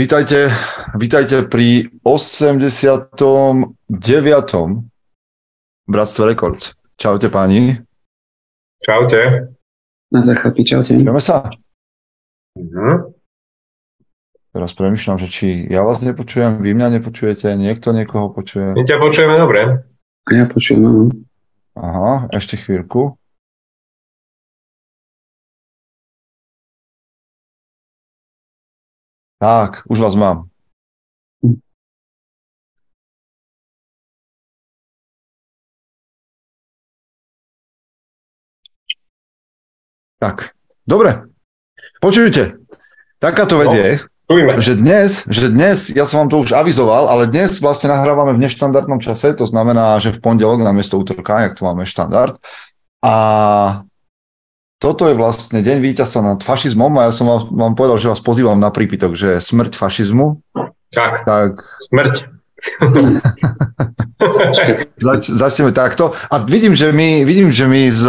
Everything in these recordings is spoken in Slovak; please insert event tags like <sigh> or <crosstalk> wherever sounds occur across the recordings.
Vítajte, vítajte pri 89. Bratstve Records. Čaute páni. Čaute. Na chlapi, čaute. Čujeme sa? Mhm. Teraz premyšľam, že či ja vás nepočujem, vy mňa nepočujete, niekto niekoho počuje. My ťa počujeme dobre. A ja počujem, áno. Aha, ešte chvíľku. Tak, už vás mám. Tak, dobre. Počujte, takáto vec je, no, že dnes, že dnes, ja som vám to už avizoval, ale dnes vlastne nahrávame v neštandardnom čase, to znamená, že v pondelok na miesto útorka, jak to máme štandard. A toto je vlastne deň víťazstva nad fašizmom a ja som vám, vám povedal, že vás pozývam na prípitok, že smrť fašizmu. Tak, tak. smrť. <laughs> Zač, začneme takto. A vidím, že my, vidím, že my s,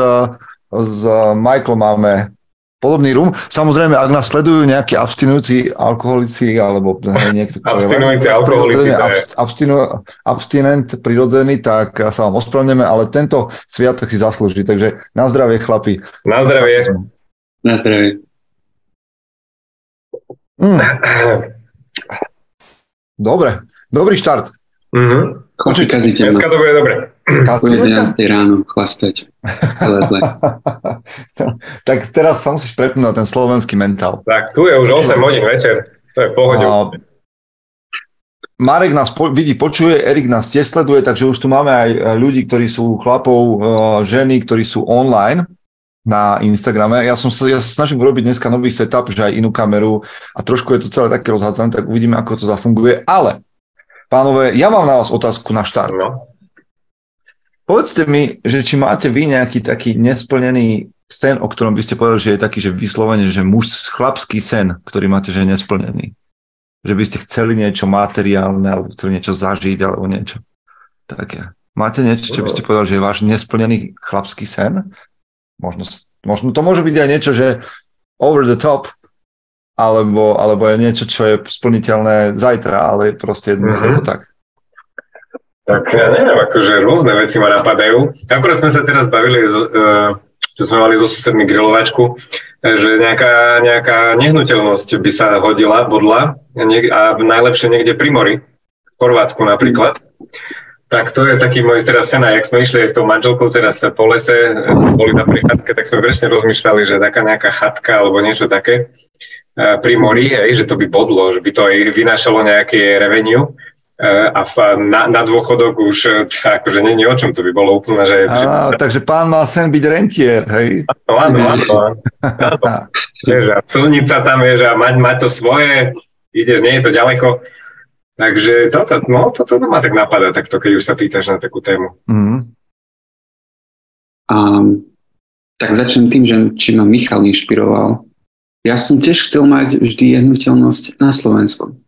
s Michaelom máme podobný rum. Samozrejme, ak nás sledujú nejakí abstinujúci alkoholici alebo niekto... Abstinujúci alkoholici. Abstinu, abstinent prirodzený, tak sa vám ospravneme, ale tento sviatok si zaslúži. Takže na zdravie, chlapi. Na zdravie. Na zdravie. Mm. Dobre, dobrý štart. Mm-hmm. Chlapi, kazíte Dneska to bude dobre. Bude 11 ráno chlastať. <laughs> tak teraz sa musíš prepnúť na ten slovenský mentál. Tak, tu je už 8 hodín večer. To je v pohode. A... Marek nás po- vidí, počuje, Erik nás tiež sleduje, takže už tu máme aj ľudí, ktorí sú chlapov, ženy, ktorí sú online na Instagrame. Ja som sa, ja sa snažím urobiť dneska nový setup, že aj inú kameru a trošku je to celé také rozhádzané, tak uvidíme, ako to zafunguje. Ale Pánové, ja mám na vás otázku na štart. No. Povedzte mi, že či máte vy nejaký taký nesplnený sen, o ktorom by ste povedali, že je taký, že vyslovene, že muž, chlapský sen, ktorý máte, že je nesplnený. Že by ste chceli niečo materiálne, alebo chceli niečo zažiť, alebo niečo také. Máte niečo, čo by ste povedali, že je váš nesplnený chlapský sen? Možno, možno to môže byť aj niečo, že over the top, alebo, alebo je niečo, čo je splniteľné zajtra, ale proste jednoducho mm-hmm. to tak. Tak ja neviem, akože rôzne veci ma napadajú. Akurát sme sa teraz bavili, že sme mali zo susedmi grilovačku, že nejaká, nejaká nehnuteľnosť by sa hodila, bodla a najlepšie niekde pri mori, v Chorvátsku napríklad. Tak to je taký môj teraz sen, jak sme išli aj s tou manželkou teraz po lese, boli na prichádzke, tak sme presne rozmýšľali, že taká nejaká chatka alebo niečo také pri mori, hej, že to by bodlo, že by to aj vynášalo nejaké revenue a v, na, na dôchodok už <laughs> akože nie, nie o čom to by bolo úplne, že... Á, že... Takže pán má sen byť rentier, hej? Áno, áno, áno. áno. <laughs> Vieš, a celnica tam je, že mať, mať to svoje, ideš, nie je to ďaleko. Takže toto, no, toto to ma tak napadá, takto, keď už sa pýtaš na takú tému. Mm. Um, tak začnem tým, že či ma Michal inšpiroval ja som tiež chcel mať vždy jednutelnosť na Slovensku.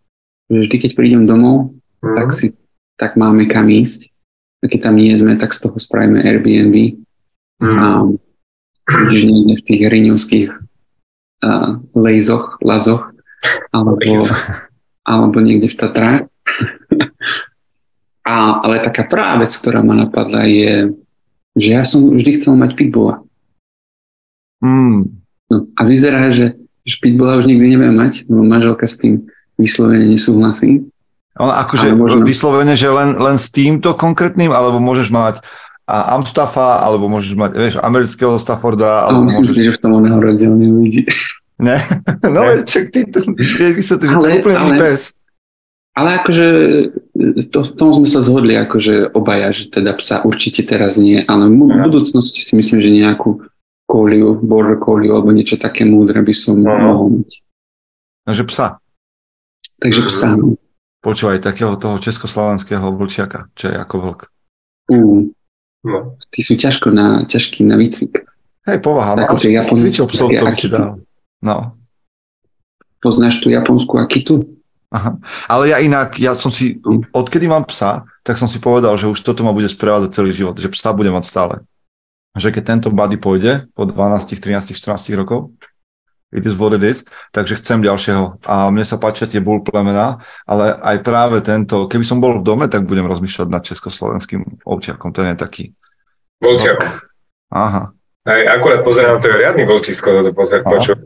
Vždy, keď prídem domov, mm. tak, si, tak máme kam ísť. A keď tam nie sme, tak z toho spravíme Airbnb. Mm. A už niekde v tých riňovských uh, lejzoch, lazoch, alebo, alebo niekde v Tatrách. <laughs> a, ale taká prvá vec, ktorá ma napadla je, že ja som vždy chcel mať pitbulla. Mm. No, a vyzerá, že že pitbulla už nikdy nebudem mať, lebo manželka s tým vyslovene nesúhlasí. Ona akože možno... vyslovene, že len, len s týmto konkrétnym, alebo môžeš mať a Amstaffa, alebo môžeš mať, vieš, amerického Stafforda. Alebo no, myslím môžeš... si, že v tom oného rozdiel neuvidí. Ne? No, ne. čak ty, ty, ty vysvetlíš, že to je úplne ale, pes. Ale akože to, v tom sme sa zhodli, akože obaja, že teda psa určite teraz nie, ale v budúcnosti si myslím, že nejakú kóliu, border kóliu alebo niečo také múdre by som no. mohol mať. Takže psa. Takže psa. No. Počúvaj, takého toho československého vlčiaka, čo je ako vlk. Uh, no. Ty sú ťažko na, ťažký na výcvik. Hej, povaha, no, ale Japon, cvičil psov, to by si dal. No. Poznáš tú japonskú akitu? Aha. Ale ja inak, ja som si, odkedy mám psa, tak som si povedal, že už toto ma bude sprevádzať celý život, že psa bude mať stále že keď tento body pôjde po 12, 13, 14 rokov, it is what it is, takže chcem ďalšieho. A mne sa páčia tie bull plemena, ale aj práve tento, keby som bol v dome, tak budem rozmýšľať nad československým ovčiakom, ten je taký. Volčiak. Aha. Aj, akurát pozerám, to je riadny vlčisko, to pozerám, počuť.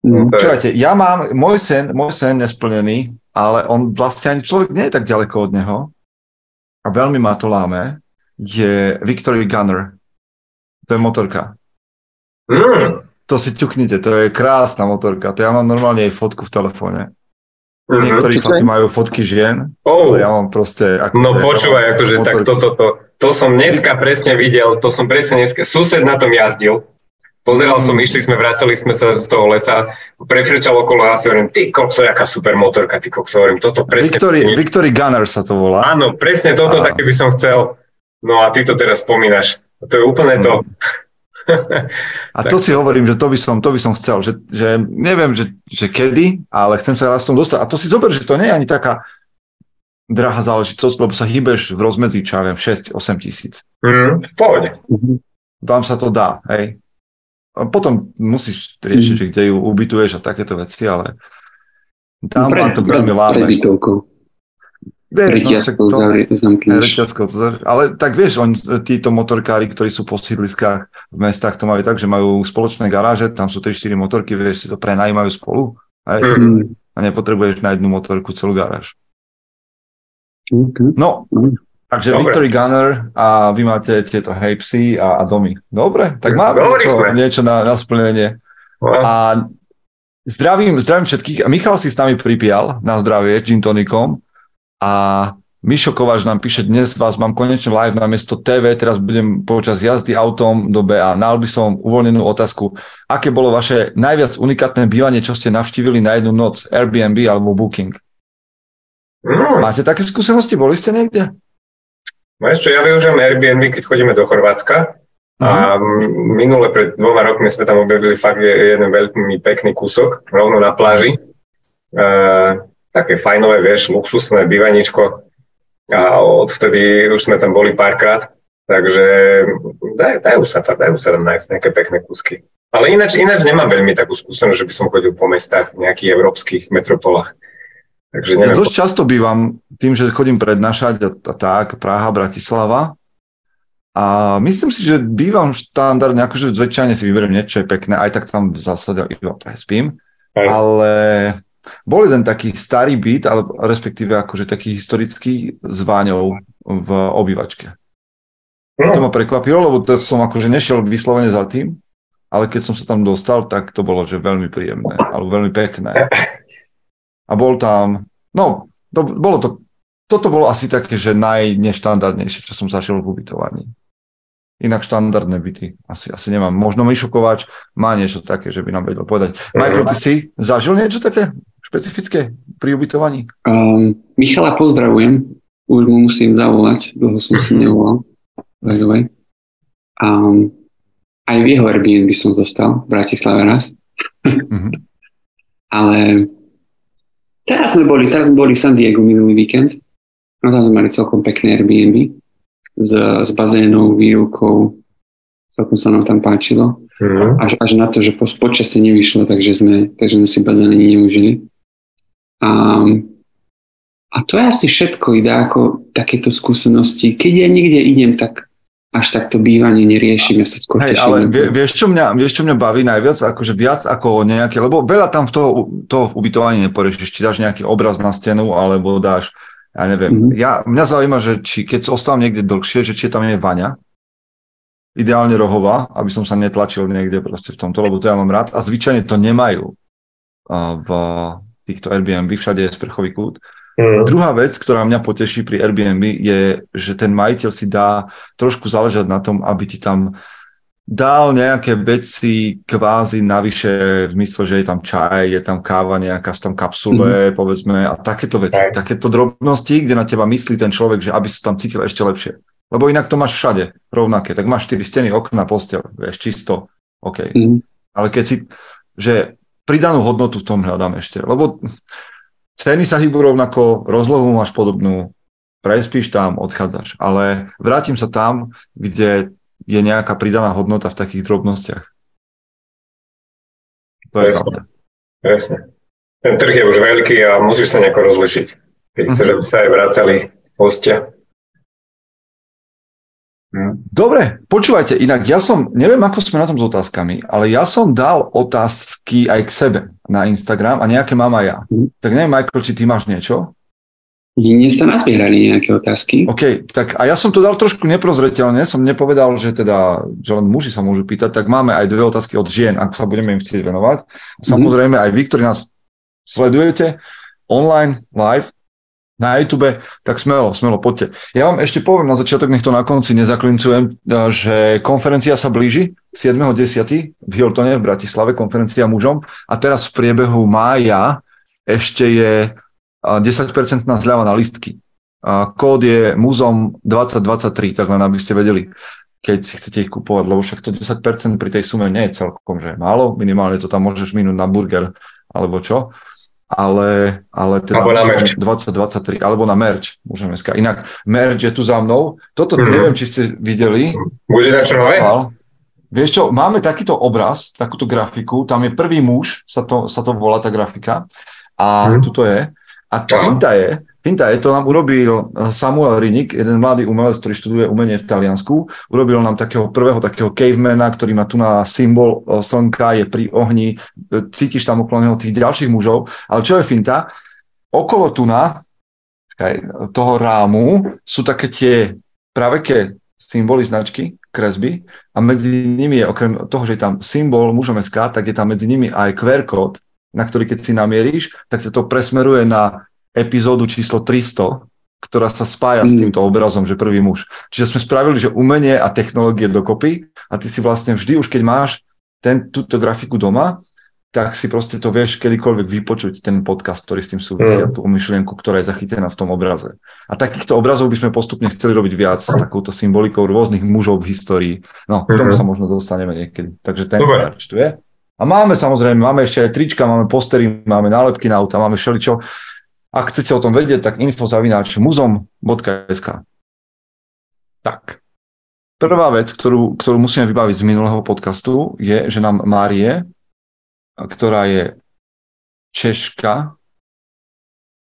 No, Čakajte, ja mám, môj sen, môj sen nesplnený, ale on vlastne ani človek nie je tak ďaleko od neho a veľmi ma to láme, je Victory Gunner. To je motorka. Mm. To si ťuknite, to je krásna motorka. To ja mám normálne aj fotku v telefóne. Mhm. Niektorí chlapi majú fotky žien, Oh. ale ja mám proste... Ako No počúvaj, akože tak toto, to, to som dneska presne videl, to som presne dneska, sused na tom jazdil, pozeral som, Mm. išli sme, vracali sme sa z toho lesa, prefrčal okolo si hovorím, ty kokso, jaká super motorka, ty kokso, hovorím, toto presne... Victory, Victory Gunner sa to volá. Áno, presne toto A- také by som chcel. No a ty to teraz spomínaš. To je úplne to. A to si hovorím, že to by som, to by som chcel, že, že neviem, že, že kedy, ale chcem sa raz tom dostať. A to si zober, že to nie je ani taká drahá záležitosť, lebo sa hýbeš v rozmedzi, čo ja viem, 6-8 tisíc. mm, v pohode. Mhm. Tam sa to dá, hej. A potom musíš riešiť, že kde ju ubytuješ a takéto veci, ale tam Pre- to pre- veľmi Pre láme. bytovkou. Vieš, no, Reťazkou zamkneš. Reťazkou Ale tak vieš, on, títo motorkári, ktorí sú po sídliskách v mestách, to majú tak, že majú spoločné garáže, tam sú 3-4 motorky, vieš, si to prenajímajú spolu hej, Mm. Mm. a nepotrebuješ na jednu motorku celú garáž. Okay. No, Mm. takže Dobre. Victory Gunner a vy máte tieto hejpsy a, a domy. Dobre, tak máme Dobre niečo, sme. niečo na, na splnenie. No, A zdravím, zdravím všetkých. A Michal si s nami pripíjal na zdravie gin tonikom a Mišo Kováč nám píše, dnes vás mám konečne live na miesto TV, teraz budem počas jazdy autom do BA. Nal by som uvoľnenú otázku. Aké bolo vaše najviac unikátne bývanie, čo ste navštívili na jednu noc? Airbnb alebo Booking? mm, Máte také skúsenosti? Boli ste niekde? vieš čo, ja využijem Airbnb, keď chodíme do Chorvátska. A m- minule pred dvoma rokmi sme tam objavili fakt je- jeden veľmi pekný kúsok, rovno na pláži. E, také fajnové, vieš, luxusné bývaničko. A odvtedy už sme tam boli párkrát, takže daj, dajú sa tam, dajú sa tam nájsť nejaké pekné kúsky. Ale ináč, ináč nemám veľmi takú skúsenosť, že by som chodil po mestách nejakých európskych metropolách. Takže Ja neviem. dosť často bývam tým, že chodím prednášať a, a tak, Praha, Bratislava. A myslím si, že bývam štandardne, akože zväčšane si vyberiem niečo, čo je pekné, aj tak tam v zásade iba prespím. Hej. Ale bol jeden taký starý byt, ale respektíve akože taký historický s váňou v obývačke. To No, ma prekvapilo, lebo to som akože nešiel vyslovene za tým, ale keď som sa tam dostal, tak to bolo že veľmi príjemné, alebo veľmi pekné. A bol tam, no, to, bolo to, toto bolo asi také, že najneštandardnejšie, čo som zašiel v ubytovaní. Inak štandardné byty asi, asi nemám. Možno Mišo Kováč má niečo také, že by nám vedel povedať. Michael, ty si zažil niečo také špecifické pri ubytovaní? Um, Michala pozdravujem, už mu musím zavolať, dlho som si <laughs> nevolal. By the way. Um, aj v jeho Airbnb som zostal, v Bratislave raz. Mhm. <laughs> Ale teraz sme boli, teraz sme boli v San Diego minulý víkend. No tam sme mali celkom pekné Airbnb s, s bazénou, výrivkou. Celkom sa nám tam páčilo. mhm. Až, až na to, že po, počasie nevyšlo, takže sme, takže sme si bazén ani neužili. A, a to je asi všetko, ide ako takéto skúsenosti. Keď ja niekde idem, tak až takto bývanie neriešim, ja sa skôr Hej, ale to. vie, vieš, čo mňa, vieš, čo mňa baví najviac? Akože viac ako nejaké, lebo veľa tam v toho, toho v ubytovaní neporiešiš, či dáš nejaký obraz na stenu, alebo dáš, ja neviem. Mhm. Ja, mňa zaujíma, že či keď ostávam niekde dlhšie, že či tam je vaňa, ideálne rohová, aby som sa netlačil niekde proste v tomto, lebo to ja mám rád. A zvyčajne to nemajú v týchto Airbnb, všade je sprchový kút. Mhm. Druhá vec, ktorá mňa poteší pri Airbnb je, že ten majiteľ si dá trošku záležať na tom, aby ti tam dal nejaké veci kvázi navyše, v zmysle, že je tam čaj, je tam káva nejaká, sú tam kapsule, mm-hmm. povedzme, a takéto veci, Aj. takéto drobnosti, kde na teba myslí ten človek, že aby sa tam cítil ešte lepšie. Lebo inak to máš všade rovnaké, tak máš 4 steny, okna, postel, vieš, čisto, OK. Mhm. Ale keď si, že pridanú hodnotu v tom hľadám ešte, lebo ceny sa hýbu rovnako, rozlohu máš podobnú, prespíš tam, odchádzaš. Ale vrátim sa tam, kde je nejaká pridaná hodnota v takých drobnostiach. To je mňa. Presne. Ten trh je už veľký a musíš sa nejako rozlišiť, keď chceš, Mhm. aby sa aj vracali hostia. Dobre, počúvajte, inak ja som, neviem ako sme na tom s otázkami, ale ja som dal otázky aj k sebe na Instagram a nejaké mám aj ja. Mhm. Tak neviem, Michael, či ty máš niečo? Dnes sa nazbierali nejaké otázky. OK, tak a ja som to dal trošku neprozreteľne, som nepovedal, že teda, že len muži sa môžu pýtať, tak máme aj dve otázky od žien, ak sa budeme im chcieť venovať. Samozrejme aj vy, ktorí nás sledujete online, live, na YouTube, tak smelo, smelo, poďte. Ja vám ešte poviem na začiatok, nech to na konci nezaklincujem, že konferencia sa blíži 7.10. v Hiltone v Bratislave, konferencia mužom a teraz v priebehu mája ešte je a, 10% zľava na listky. Kód je muzom 2023, tak len aby ste vedeli, keď si chcete ich kupovať, lebo však to 10% pri tej sume nie je celkom, že málo, minimálne to tam môžeš minúť na burger alebo čo, ale, ale teda Alebo na merch. 2023, alebo na merch, môžeme dneska. Inak merch je tu za mnou, toto Mhm. neviem, či ste videli, Bude to čo nové? Vieš čo, máme takýto obraz, takúto grafiku, tam je prvý muž, sa to, sa to volá tá grafika, a Mhm. tuto je. A Aha. finta je, finta je, to nám urobil eh, Samuel Rinik, jeden mladý umelec, ktorý študuje umenie v Taliansku. Urobil nám takého prvého takého cavemana, ktorý má tu na symbol eh, slnka, je pri ohni, eh, cítiš tam okolo neho tých ďalších mužov. Ale čo je finta? Okolo tu na toho rámu sú také tie praveké symboly značky, kresby a medzi nimi je okrem toho, že je tam symbol mužom tak je tam medzi nimi aj QR kód, na ktorý keď si namieríš, tak sa to presmeruje na epizódu číslo 300, ktorá sa spája s Mm. týmto obrazom, že prvý muž. Čiže sme spravili, že umenie a technológie dokopy a ty si vlastne vždy, už keď máš ten, túto grafiku doma, tak si proste to vieš kedykoľvek vypočuť, ten podcast, ktorý s tým súvisia, Mm. tú myšlienku, ktorá je zachytená v tom obraze. A takýchto obrazov by sme postupne chceli robiť viac s takouto symbolikou rôznych mužov v histórii. No, k tomu Mhm. sa možno dostaneme niekedy. Takže ten je. A máme samozrejme, máme ešte aj trička, máme postery, máme nálepky na auta, máme všeličo. Ak chcete o tom vedieť, tak infozavináč muzom.sk Tak. Prvá vec, ktorú, ktorú musíme vybaviť z minulého podcastu, je, že nám Márie, ktorá je Češka,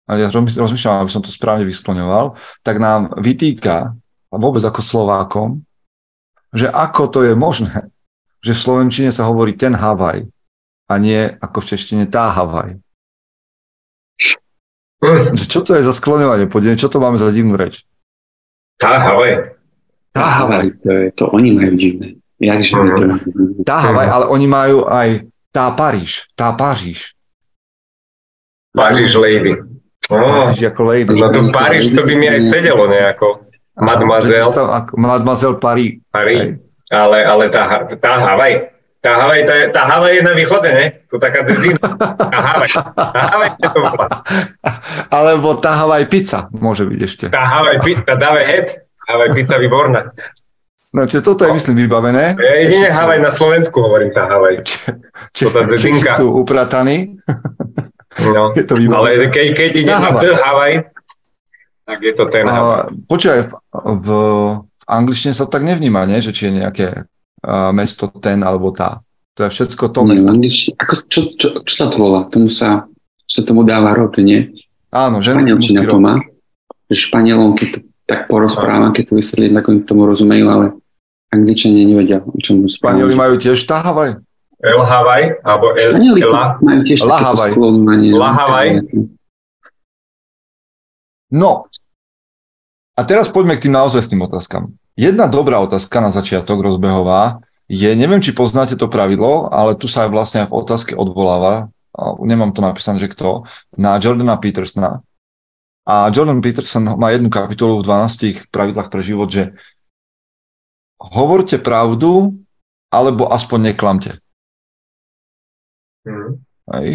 a ja rozmýš- rozmýšľam, aby som to správne vyskloňoval, tak nám vytýka, a vôbec ako Slovákom, že ako to je možné, že v Slovenčine sa hovorí ten Havaj a nie ako v češtine tá Havaj. Že čo to je za skloňovanie? Poďme, čo to máme za divnú reč? Tá, Havaj. Tá Havaj. To, je, to oni majú divné. Jakže my to máme. Tá Havaj, ale oni majú aj tá Paríž, tá Paríž. Paríž Lady. No, Paríž ako lady. no to Paríž, to by mi aj sedelo nejako. Mademoiselle. Mademoiselle Paris. Paríž. Ale, ale tá, tá Havaj. Tá Havaj, tá, tá Havaj je na východe, ne? To taká dedina. Tá Havaj. Tá Havaj je to bola. Alebo tá Havaj pizza môže byť ešte. Tá Havaj pizza, dáve head. Havaj pizza výborná. No, čiže toto je, myslím, vybavené. Jedine Havaj na Slovensku hovorím tá Havaj. Či, To tá dedinka. sú uprataní. No. <laughs> Je to vybavené. Ale keď, keď ide Tá na Havaj. T Havaj, tak je to ten Havaj. V, v, v angličtine sa to tak nevníma, nie? že či je nejaké uh, mesto ten alebo tá. To je všetko to Nie, mesto. angličtine- ako, čo, čo, čo, sa to volá? Tomu sa, sa tomu dáva rod, nie? Áno, ženský mužský to rod. má. Že Španielom, keď to tak porozprávam, keď to vysvetlím, tak oni tomu rozumejú, ale angličania nevedia, o čom Španieli rozprávam. majú tiež tá Havaj? El Havaj, alebo El, Španieli Ela. majú tiež La Havaj. La Havaj. No. A teraz poďme k tým naozajstným otázkam. Jedna dobrá otázka na začiatok rozbehová je, neviem, či poznáte to pravidlo, ale tu sa aj vlastne v otázke odvoláva, nemám to napísané, že kto, na Jordana Petersona. A Jordan Peterson má jednu kapitolu v 12 pravidlách pre život, že hovorte pravdu, alebo aspoň neklamte. Mhm. Hej?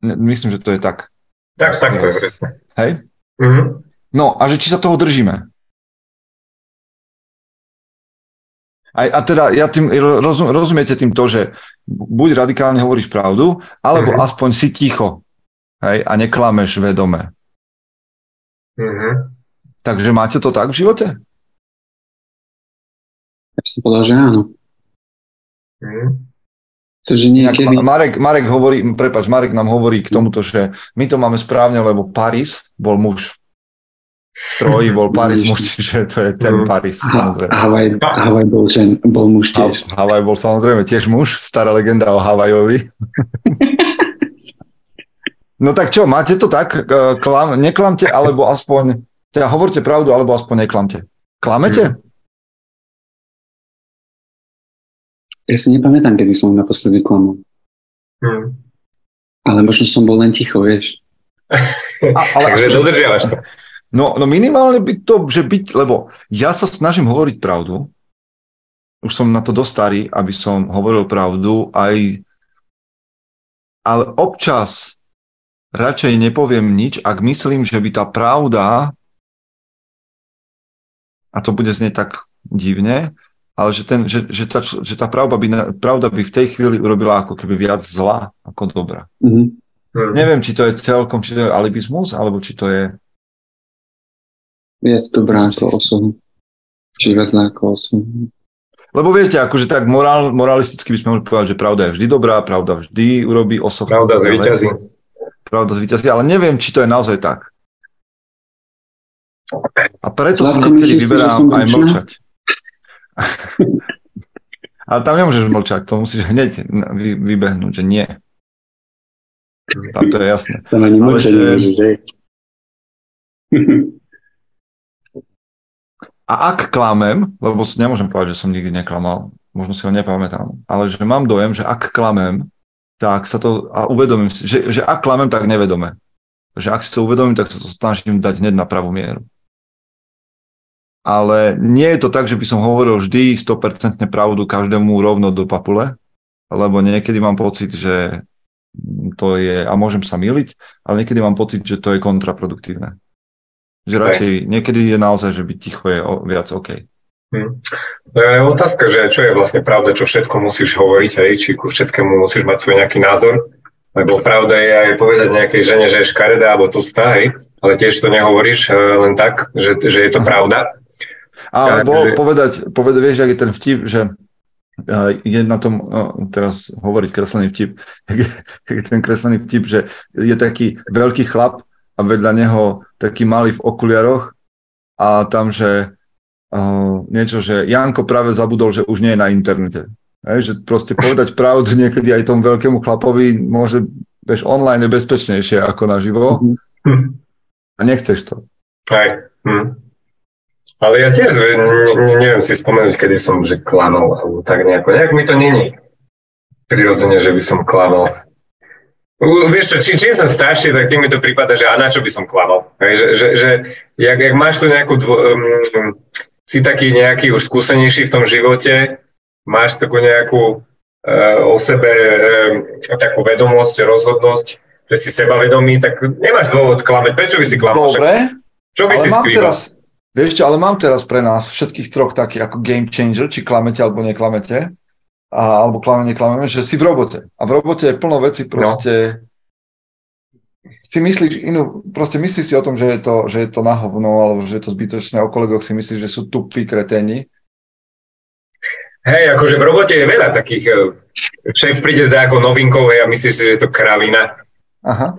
Ne- Myslím, že to je tak. Tak, tak to je. Hej? Mhm. No a že či sa toho držíme. A, a teda ja tým, rozum, rozumiete tým to, že buď radikálne hovoríš pravdu, alebo Mhm. aspoň si ticho hej, a neklameš vedome. Mhm. Takže máte to tak v živote? Ja by som povedal, že áno. Mhm. Pretože niekedy... Marek, Marek, hovorí, prepač, Marek nám hovorí k tomuto, že my to máme správne, lebo Paris bol muž. Troji <laughs> bol Paris muž, čiže to je ten mm. Paris, samozrejme. Havaj, Havaj bol, žen, bol muž tiež. Havaj bol samozrejme tiež muž, stará legenda o Havajovi. <laughs> no tak čo, máte to tak? Klam, neklamte, alebo aspoň, teda hovorte pravdu, alebo aspoň neklamte. Klamete? Mm. Ja si nepamätám, kedy som naposledy klamol. Hmm. Ale možno som bol len ticho, vieš. A, ale Takže dodržiavaš to. No, no minimálne by to, že byť, lebo ja sa snažím hovoriť pravdu, už som na to dosť starý, aby som hovoril pravdu, aj, ale občas radšej nepoviem nič, ak myslím, že by tá pravda, a to bude znieť tak divne, ale že, ten, že, že, tá, že tá pravda by, pravda by v tej chvíli urobila ako keby viac zla ako dobra. Mm-hmm. Mm. Neviem, či to je celkom, či to je alibizmus, alebo či to je... Viac dobrá ako osobu. Či viac ako osobu. Lebo viete, akože tak morál, moralisticky by sme mohli povedať, že pravda je vždy dobrá, pravda vždy urobí osobu. Pravda zvýťazí. Pravda zvýťazí, ale neviem, či to je naozaj tak. A preto si niekedy vyberám aj mlčať. <laughs> Ale tam nemôžeš mlčať, to musíš hneď vy, vybehnúť, že nie. Tam to je jasné. Tam ani mlčať že... <laughs> A ak klamem, lebo nemôžem povedať, že som nikdy neklamal, možno si ho nepamätám, ale že mám dojem, že ak klamem, tak sa to, a uvedomím si, že, že ak klamem, tak nevedome. Že ak si to uvedomím, tak sa to snažím dať hneď na pravú mieru ale nie je to tak, že by som hovoril vždy 100% pravdu každému rovno do papule, lebo niekedy mám pocit, že to je, a môžem sa miliť, ale niekedy mám pocit, že to je kontraproduktívne. Že radšej, okay. niekedy je naozaj, že byť ticho je viac OK. Hmm. To je otázka, že čo je vlastne pravda, čo všetko musíš hovoriť, aj či ku všetkému musíš mať svoj nejaký názor, lebo pravda je aj povedať nejakej žene, že je škaredá alebo tlstá, hej, ale tiež to nehovoríš eh, len tak, že, že je to pravda. Alebo že... povedať, povedať, vieš, ak je ten vtip, že eh, je na tom no, teraz hovoriť kreslený vtip, <laughs> je ten kreslený vtip, že je taký veľký chlap a vedľa neho taký malý v okuliaroch a tam, že uh, niečo, že Janko práve zabudol, že už nie je na internete. Hej, že proste povedať <laughs> pravdu niekedy aj tomu veľkému chlapovi môže, vieš, online je bezpečnejšie ako naživo mm-hmm. a nechceš to. Aj. Hm. Ale ja tiež ne, neviem si spomenúť, kedy som že klamal, alebo tak nejako. Nejak mi to není prirodzene, že by som klamal. Vieš čo, či, čím som starší, tak tým mi to prípada, že a na čo by som klamal. Že, že, že jak, jak máš tu nejakú, dvo, um, si taký nejaký už skúsenejší v tom živote, máš takú nejakú uh, o sebe uh, takú vedomosť, rozhodnosť, že si sebavedomý, tak nemáš dôvod klameť. Prečo by si klamal? Dobre, čo by si skrýval? Teraz, vieš čo, ale mám teraz pre nás všetkých troch taký ako game changer, či klamete alebo neklamete, a, alebo klameme, neklameme, že si v robote. A v robote je plno veci no. proste... No si myslíš inú, proste myslíš si o tom, že je to, že je to na hovno, alebo že je to zbytočné, o kolegoch si myslíš, že sú tupí kreténi Hej, akože v robote je veľa takých, e, šéf príde s nejakou novinkou a myslíš si, že je to kravina. Aha.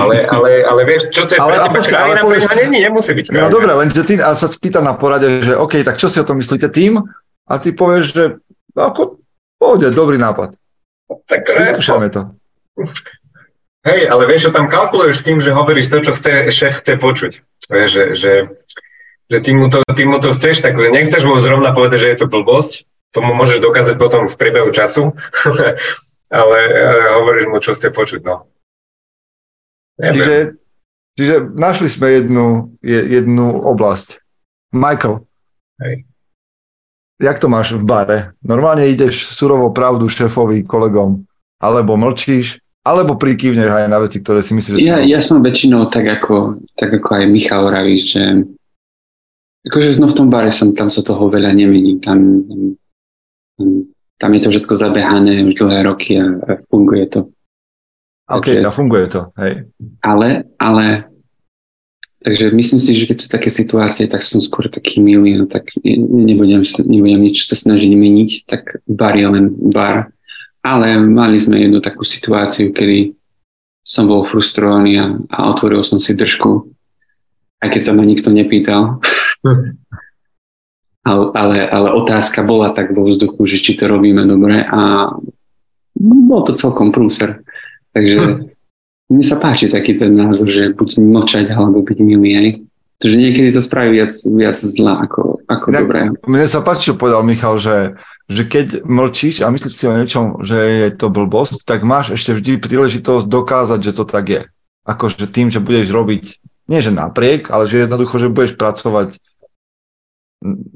Ale, ale, ale vieš, čo to je ale, pre teba kravina, povieš, pre není, nemusí byť no kravina. No dobre, lenže ty a sa spýta na porade, že OK, tak čo si o tom myslíte tým? A ty povieš, že ako, pohode, dobrý nápad. Tak, Vyskúšame to. <laughs> Hej, ale vieš, že tam kalkuluješ s tým, že hovoríš to, čo chce, šéf chce počuť. Vieš, že, že, že ty, mu to, ty mu to chceš, tak nechceš mu zrovna povedať, že je to blbosť, tomu môžeš dokázať potom v priebehu času, <laughs> ale hovoríš mu, čo ste počuť, no. Čiže, čiže našli sme jednu, jednu oblasť. Michael. Hej. Jak to máš v bare? Normálne ideš surovo pravdu šéfovi, kolegom, alebo mlčíš, alebo prikývneš aj na veci, ktoré si myslíš, že ja, ja som väčšinou tak ako, tak ako aj Michal hovorí, že akože no v tom bare som, tam sa toho veľa nemení, tam, tam tam je to všetko zabehané už dlhé roky a, a funguje to. OK, takže, a funguje to, hej. Ale, ale, takže myslím si, že keď sú také situácie, tak som skôr taký milý, no tak nebudem, nebudem nič sa snažiť meniť, tak bar je len bar. Ale mali sme jednu takú situáciu, kedy som bol frustrovaný a, a otvoril som si držku, aj keď sa ma nikto nepýtal. <laughs> ale, ale, ale otázka bola tak vo vzduchu, že či to robíme dobre a bol to celkom prúser. Takže. <laughs> mne sa páči taký ten názor, že buď mlčať alebo byť milý aj. Takže niekedy to spraví viac, viac zla ako, ako tak, dobré. Mne sa páči, čo povedal Michal, že, že keď mlčíš a myslíš si o niečom, že je to blbosť, tak máš ešte vždy príležitosť dokázať, že to tak je. Akože tým, že budeš robiť, nie že napriek, ale že jednoducho, že budeš pracovať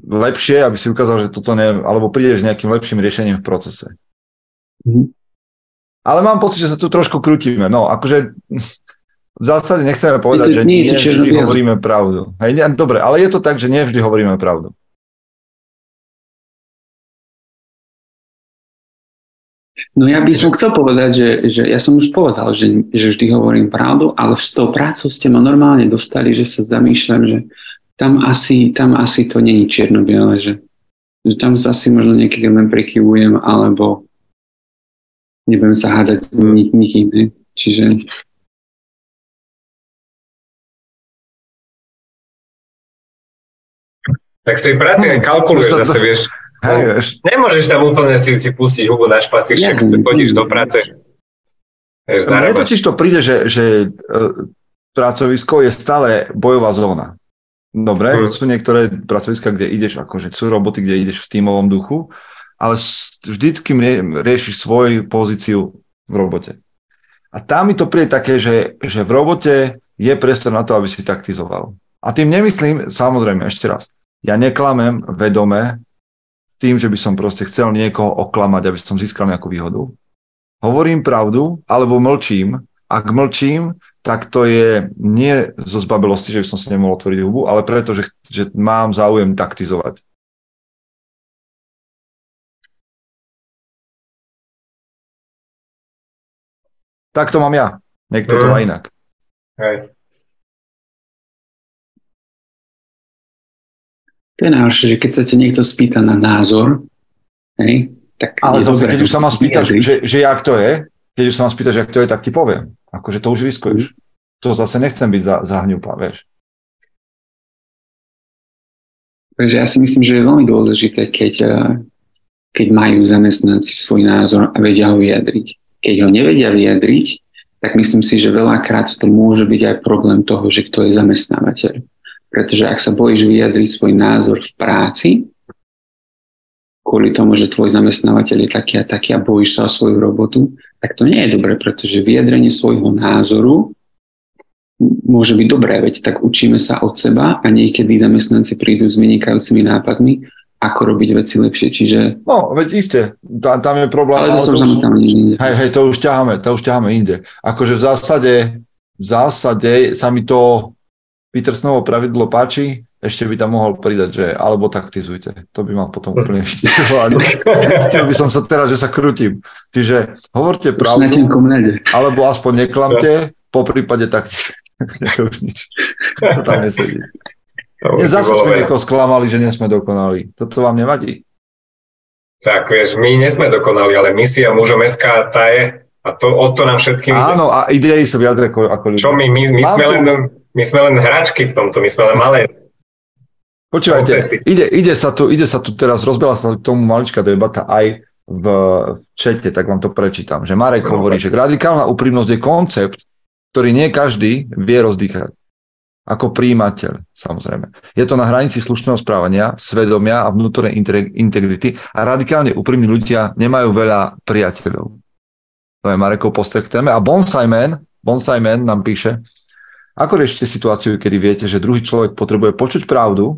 lepšie, aby si ukázal, že toto ne, alebo prídeš s nejakým lepším riešením v procese. Mm-hmm. Ale mám pocit, že sa tu trošku krutíme. No, akože v zásade nechceme povedať, to, že nie, nie vždy hovoríme pravdu. Hej, nie, dobre, ale je to tak, že nie vždy hovoríme pravdu. No ja by som chcel povedať, že, že ja som už povedal, že, že vždy hovorím pravdu, ale s tou prácou ste ma normálne dostali, že sa zamýšľam, že tam asi, tam asi to není čierno-biele, že, že tam asi možno niekedy len prekyvujem, alebo nebudem sa hádať s nikým. Čiže Tak v tej práci aj kalkuluješ zase, vieš. Hej, Nemôžeš tam úplne si, si pustiť hubu na špacík, však chodíš do práce. Mne totiž to príde, že, že uh, pracovisko je stále bojová zóna. Dobre, hmm. sú niektoré pracoviska, kde ideš, akože sú roboty, kde ideš v tímovom duchu, ale vždycky riešiš svoju pozíciu v robote. A tam mi to príde také, že, že v robote je priestor na to, aby si taktizoval. A tým nemyslím, samozrejme, ešte raz, ja neklamem vedome s tým, že by som proste chcel niekoho oklamať, aby som získal nejakú výhodu. Hovorím pravdu, alebo mlčím. Ak mlčím, tak to je nie zo zbabelosti, že by som si nemohol otvoriť hubu, ale preto, že, že mám záujem taktizovať. Tak to mám ja. Niekto to má mm. inak. Hej. To je najhoršie, že keď sa ťa niekto spýta na názor, hej, tak Ale zase, keď už sa ma spýtaš, že, že jak to je, keď už sa ma spýtaš, jak to je, tak ti poviem. Akože to už riskuješ. To zase nechcem byť za, za hňupa, vieš. Takže ja si myslím, že je veľmi dôležité, keď, eh, keď majú zamestnanci svoj názor a vedia ho vyjadriť. Keď ho nevedia vyjadriť, tak myslím si, že veľakrát to môže byť aj problém toho, že kto je zamestnávateľ. Pretože ak sa bojíš vyjadriť svoj názor v práci, kvôli tomu, že tvoj zamestnávateľ je taký a taký a bojíš sa o svoju robotu, tak to nie je dobré, pretože vyjadrenie svojho názoru môže byť dobré, veď tak učíme sa od seba a niekedy zamestnanci prídu s vynikajúcimi nápadmi, ako robiť veci lepšie, čiže... No, veď isté, tam, tam je problém. Ale to, ale to už, tam hej, hej, to už ťaháme, to už ťaháme inde. Akože v zásade, v zásade sa mi to Petersnovo pravidlo páči, ešte by tam mohol pridať, že alebo taktizujte. To by ma potom úplne <laughs> vysťahovať. Zistil by som sa teraz, že sa krutím. Čiže hovorte pravdu, alebo aspoň neklamte, po prípade taktizujte. <laughs> to už nič. To tam nesedí. Nie, zase sme niekoho sklamali, že nie sme dokonali. Toto vám nevadí? Tak, vieš, my nie sme dokonali, ale misia mužom SK tá je a to, o to nám všetkým Áno, ide. a idei sú viac ako, ako ľudia. Čo my, my, my sme len my sme len hráčky v tomto, my sme len malé Počúvajte, ide, ide, sa tu, ide sa tu teraz, rozbila sa k tomu maličká debata aj v čete, tak vám to prečítam, že Marek no, hovorí, že radikálna úprimnosť je koncept, ktorý nie každý vie rozdýchať. Ako príjimateľ, samozrejme. Je to na hranici slušného správania, svedomia a vnútornej integrity a radikálne úprimní ľudia nemajú veľa priateľov. To je Marekov postrek k téme. A Bonsai Man, Bonsai Man nám píše, ako riešite situáciu, kedy viete, že druhý človek potrebuje počuť pravdu,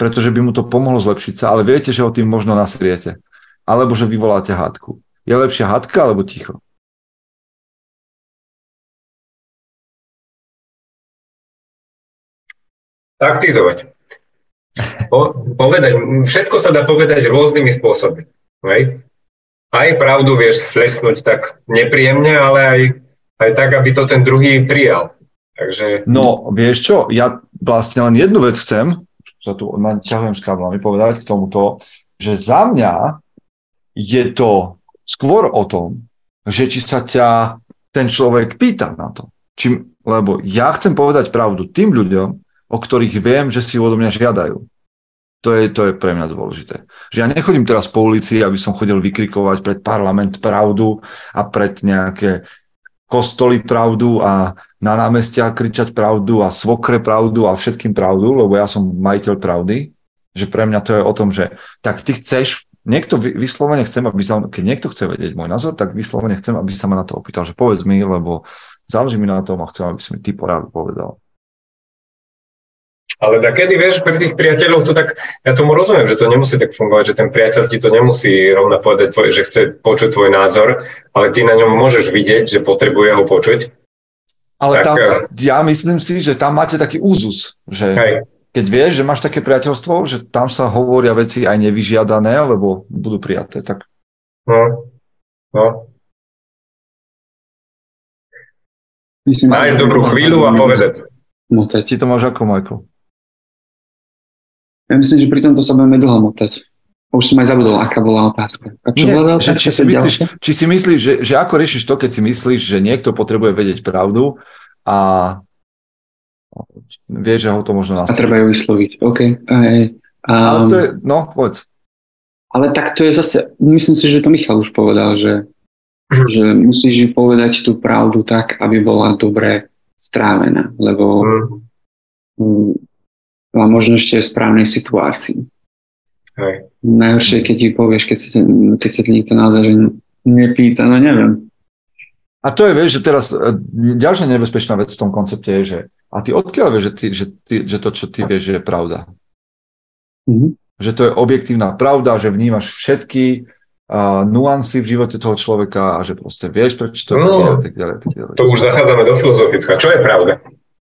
pretože by mu to pomohlo zlepšiť sa, ale viete, že ho tým možno nasriete. Alebo že vyvoláte hádku. Je lepšia hádka alebo ticho? Taktizovať. Po, povedať, všetko sa dá povedať rôznymi spôsobmi. Hej? Aj pravdu vieš flesnúť tak nepríjemne, ale aj, aj tak, aby to ten druhý prijal. Takže... No, vieš čo, ja vlastne len jednu vec chcem, sa tu naťahujem s káblami, povedať k tomuto, že za mňa je to skôr o tom, že či sa ťa ten človek pýta na to. Či, lebo ja chcem povedať pravdu tým ľuďom, o ktorých viem, že si odo mňa žiadajú. To je, to je pre mňa dôležité. Že ja nechodím teraz po ulici, aby som chodil vykrikovať pred parlament pravdu a pred nejaké kostoly pravdu a na námestia kričať pravdu a svokre pravdu a všetkým pravdu, lebo ja som majiteľ pravdy. Že pre mňa to je o tom, že tak ty chceš niekto vyslovene chcem, aby sa, keď niekto chce vedieť môj názor, tak vyslovene chcem, aby sa ma na to opýtal, že povedz mi, lebo záleží mi na tom a chcem, aby si mi ty porád povedal. Ale da kedy, vieš, pri tých priateľoch to tak, ja tomu rozumiem, že to nemusí tak fungovať, že ten priateľ ti to nemusí rovno povedať, tvoj, že chce počuť tvoj názor, ale ty na ňom môžeš vidieť, že potrebuje ho počuť. Ale tak, tam, eh, ja myslím si, že tam máte taký úzus, že hej keď vieš, že máš také priateľstvo, že tam sa hovoria veci aj nevyžiadané, alebo budú prijaté, tak... No, no. Myslím, Nájsť dobrú chvíľu a povedať. Motať. Ti to máš ako, Michael? Ja myslím, že pri tomto sa budeme dlho motať. Už som aj zabudol, aká bola otázka. A čo Nie, bola otázka? Či, si myslíš, či si myslíš, že, že ako riešiš to, keď si myslíš, že niekto potrebuje vedieť pravdu a vie, že ho to možno nastaviť. A treba ju vysloviť, OK. Aj, um, ale to je, no, povedz. Ale tak to je zase, myslím si, že to Michal už povedal, že, že musíš povedať tú pravdu tak, aby bola dobre strávená, lebo mm. A možno ešte v správnej situácii. Hej. Najhoršie, keď ti povieš, keď, si, keď sa ti niekto naozaj že nepýta, no neviem. A to je, vieš, že teraz e, ďalšia nebezpečná vec v tom koncepte je, že a ty odkiaľ vieš, že, ty, že, ty, že to, čo ty vieš, je pravda? Mm-hmm. Že to je objektívna pravda, že vnímaš všetky uh, nuancy v živote toho človeka a že proste vieš, prečo to no, je a tak ďalej, tak ďalej. To už zachádzame do filozofická. Čo je pravda?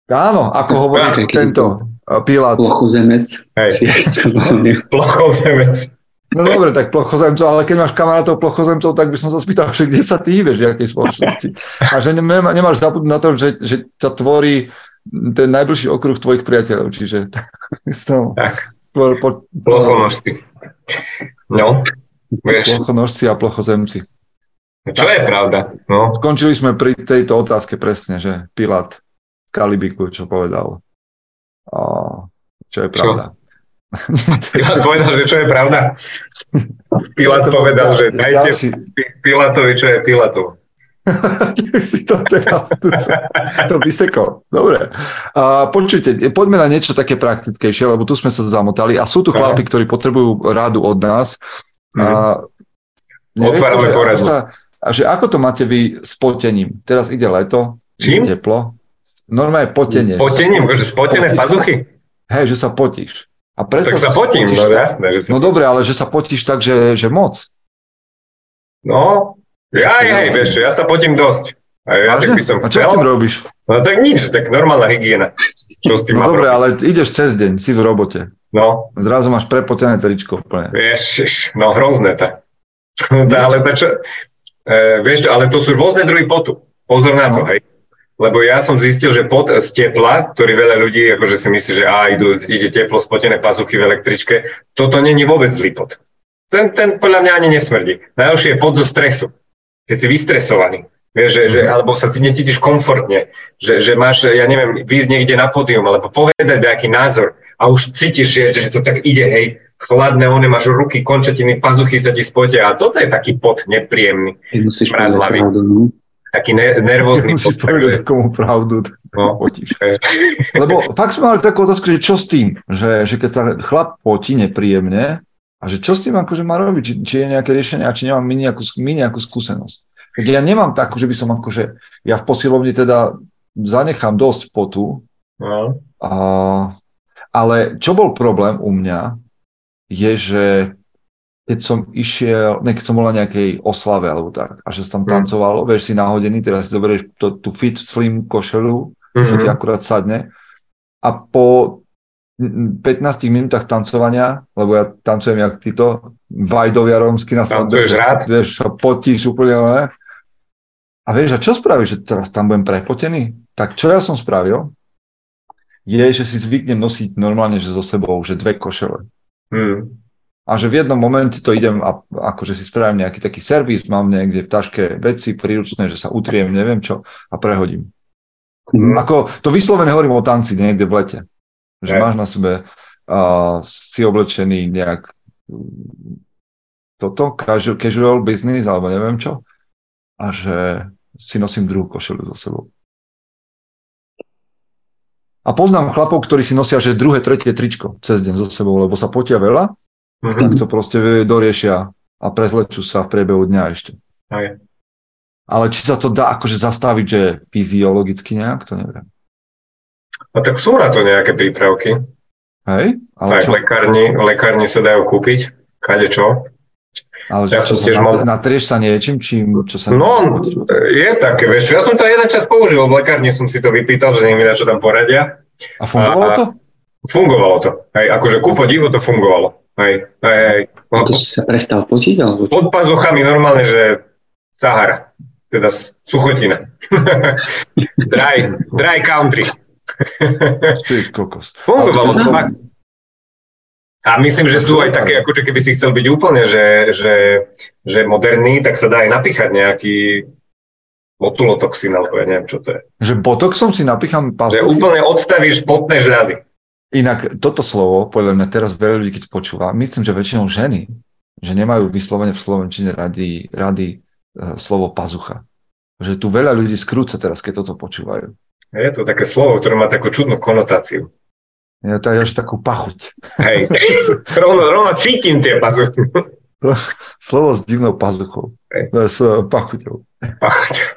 Áno, ako hovorí tento Pilát. Plochozemec. Hej. Plochozemec. No dobre, tak plochozemcov, ale keď máš kamarátov plochozemcov, tak by som sa spýtal, že kde sa ty hýbeš, v akej spoločnosti. A že nemáš zabudnúť na to, že, že ťa tvorí ten najbližší okruh tvojich priateľov, čiže <laughs> som, tak. Po, po, Plochonožci. No, vieš. Plochonožci a plochozemci. Čo je pravda? No. Skončili sme pri tejto otázke presne, že Pilát z Kalibiku, čo povedal. A, čo je pravda. <laughs> Čo? Pilát povedal, že čo je pravda? Pilát povedal, že dajte Pilátovi, čo je Pilátov. <laughs> si to teraz tu to vysekol. Dobre. A, počujte, poďme na niečo také praktickejšie, lebo tu sme sa zamotali a sú tu chlapi, ktorí potrebujú rádu od nás. A, mhm. Otvárame poradu. A že ako to máte vy s potením? Teraz ide leto, Čím? teplo. Normálne potenie. Potením? Že spotené pazuchy? Hej, že sa potíš. A tak sa potím, no jasné. Že sa no dobre, ale že sa potíš tak, že, že moc. No, ja, ja, vieš čo, ja sa potím dosť. A ja tak by som a čo s tým robíš? No tak nič, tak normálna hygiena. Čo s tým no dobre, ale ideš cez deň, si v robote. No. Zrazu máš prepotené tričko úplne. Vieš, no hrozné to. <laughs> ale to čo, e, vieš, ale to sú rôzne druhy potu. Pozor na to, no. hej. Lebo ja som zistil, že pot z tepla, ktorý veľa ľudí akože si myslí, že á, idú, ide teplo, spotené pazuchy v električke, toto není vôbec zlý pot. Ten, ten podľa mňa ani nesmrdí. Najhoršie je pot zo stresu keď si vystresovaný. Vieš, že, že, mhm. alebo sa necítiš komfortne, že, že máš, ja neviem, výjsť niekde na pódium, alebo povedať nejaký názor a už cítiš, že, že to tak ide, hej, chladné, one máš ruky, končatiny, pazuchy sa ti spotia a toto je taký pot nepríjemný. Musíš pravdu, no? Taký ne, nervózny Musíš pot. povedať komu pravdu, no. potíš. Lebo fakt sme mali takú otázku, že čo s tým, že, že keď sa chlap potí nepríjemne, a že čo s tým akože má robiť, či, či je nejaké riešenie a či nemám my nejakú, my nejakú skúsenosť. Keď ja nemám takú, že by som akože, ja v posilovni teda zanechám dosť potu, no. a, ale čo bol problém u mňa, je, že keď som išiel, ne, keď som bol na nejakej oslave alebo tak, a že sa tam mm. tancovalo, vieš si nahodený, teraz si zoberieš to, tú fit slim košelu, mm-hmm. čo ti mhm. akurát sadne, a po 15 minútach tancovania, lebo ja tancujem jak títo vajdovia rómsky na svadbe. Tancuješ rád? Vieš, potíš úplne, ne? A vieš, a čo spravíš, že teraz tam budem prepotený? Tak čo ja som spravil, je, že si zvyknem nosiť normálne, že so sebou, že dve košele. Hmm. A že v jednom momente to idem a akože si spravím nejaký taký servis, mám niekde v taške veci príručné, že sa utriem, neviem čo a prehodím. Mm. Ako, to vyslovene hovorím o tanci niekde v lete. Že máš na sebe uh, si oblečený nejak toto, casual, casual business alebo neviem čo a že si nosím druhú košelu so sebou. A poznám chlapov, ktorí si nosia, že druhé, tretie tričko cez deň so sebou, lebo sa potia veľa mm-hmm. tak to proste doriešia a prezlečú sa v priebehu dňa ešte. Aj. Ale či sa to dá akože zastaviť, že fyziologicky nejak, to neviem. No tak sú na to nejaké prípravky. Hej? Ale Aj čo? lekárni, lekárni sa dajú kúpiť, kade čo. Ale ja čo, som tiež mal... natrieš sa niečím, čím, čo sa... No, je také, vieš, ja som to jeden čas použil, v lekárni som si to vypýtal, že mi čo tam poradia. A fungovalo a, to? Fungovalo to. Hej, akože ku podivu to fungovalo. Hej, hej, hej. A to si sa prestal potiť? Alebo Pod pazuchami normálne, že Sahara. Teda suchotina. <laughs> dry, dry country. <laughs> Ty kokos. Fungovalo to fakt. A myslím, že sú aj také, ako keby si chcel byť úplne, že, že, že moderný, tak sa dá aj napíchať nejaký botulotoxín, alebo ja neviem, čo to je. Že botoxom si napícham pazuchy? Že úplne odstavíš potné žľazy. Inak toto slovo, podľa mňa teraz veľa ľudí, keď počúva, myslím, že väčšinou ženy, že nemajú vyslovene v Slovenčine rady, rady uh, slovo pazucha. Že tu veľa ľudí skrúca teraz, keď toto počúvajú. Je to také slovo, ktoré má takú čudnú konotáciu. Ja to je až takú pachuť. Hej, <laughs> rovno, rovno cítim tie pazuchy. Slovo s divnou pazuchou. Hej. S uh, pachuťou. Pachuťou.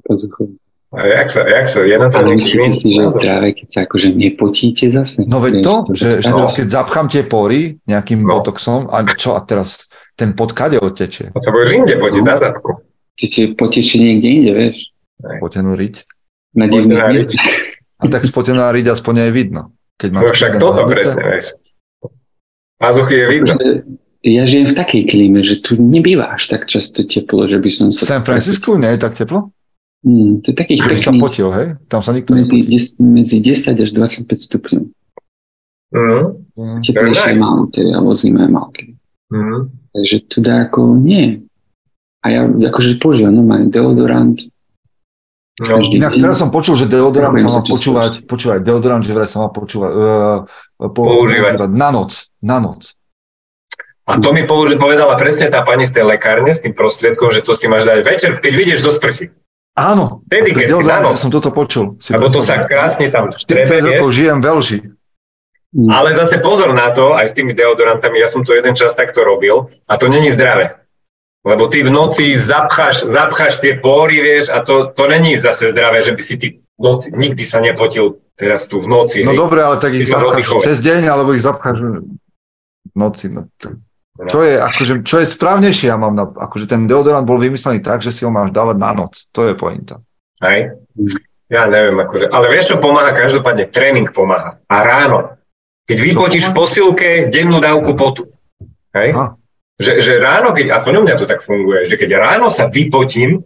Pazuchou. A jak sa, jak sa, je na to Ale myslíte si, že je zdravé, keď sa akože nepotíte zase? No veď to, že, že teraz keď zapchám tie pory nejakým no. botoxom, a čo a teraz ten pod kade odtečie? A sa budeš inde potiť no. na zadku. Ty potečie niekde inde, vieš? Spotenú riť. Na riť. A tak spotená riť aspoň aj vidno. Keď no však toto presne, vieš. Pazuchy je vidno. Ja žijem v takej klíme, že tu nebýva až tak často teplo, že by som sa... San Francisco nie je tak teplo? Mm, to je takých pekných... sa potil, hej? Tam sa nikto medzi, des, medzi 10 až 25 stupňov. Mm. Mm. Teplejšie nice. malo, teda, alebo zima je malo. Mm. Takže tu dá ako nie. A ja akože používam normálne deodorant. No, inak deň. teraz som počul, že deodorant sa má počúvať, počúvať, deodorant, že vraj sa má počúvať, uh, po, používať na noc, na noc. A to mi povedala presne tá pani z tej lekárne s tým prostriedkom, že to si máš dať večer, keď vidieš zo sprchy. Áno. Vtedy, keď si ráno. som toto počul. Si Lebo to sa krásne tam štrebe, rokov žijem v Elži. Mm. Ale zase pozor na to, aj s tými deodorantami, ja som to jeden čas takto robil a to není zdravé. Lebo ty v noci zapcháš, zapcháš tie pory, vieš, a to, to není zase zdravé, že by si ty v noci, nikdy sa nepotil teraz tu v noci. No dobre, ale tak ich zapcháš cez deň, alebo ich zapcháš v noci. No. No. Čo je, akože, čo je správnejšie, ja mám na, akože ten deodorant bol vymyslený tak, že si ho máš dávať na noc. To je pointa. Hej. Ja neviem, akože, ale vieš, čo pomáha? Každopádne tréning pomáha. A ráno. Keď vypotíš v posilke dennú dávku potu. Hej? Že, že ráno, keď, aspoň u mňa to tak funguje, že keď ráno sa vypotím,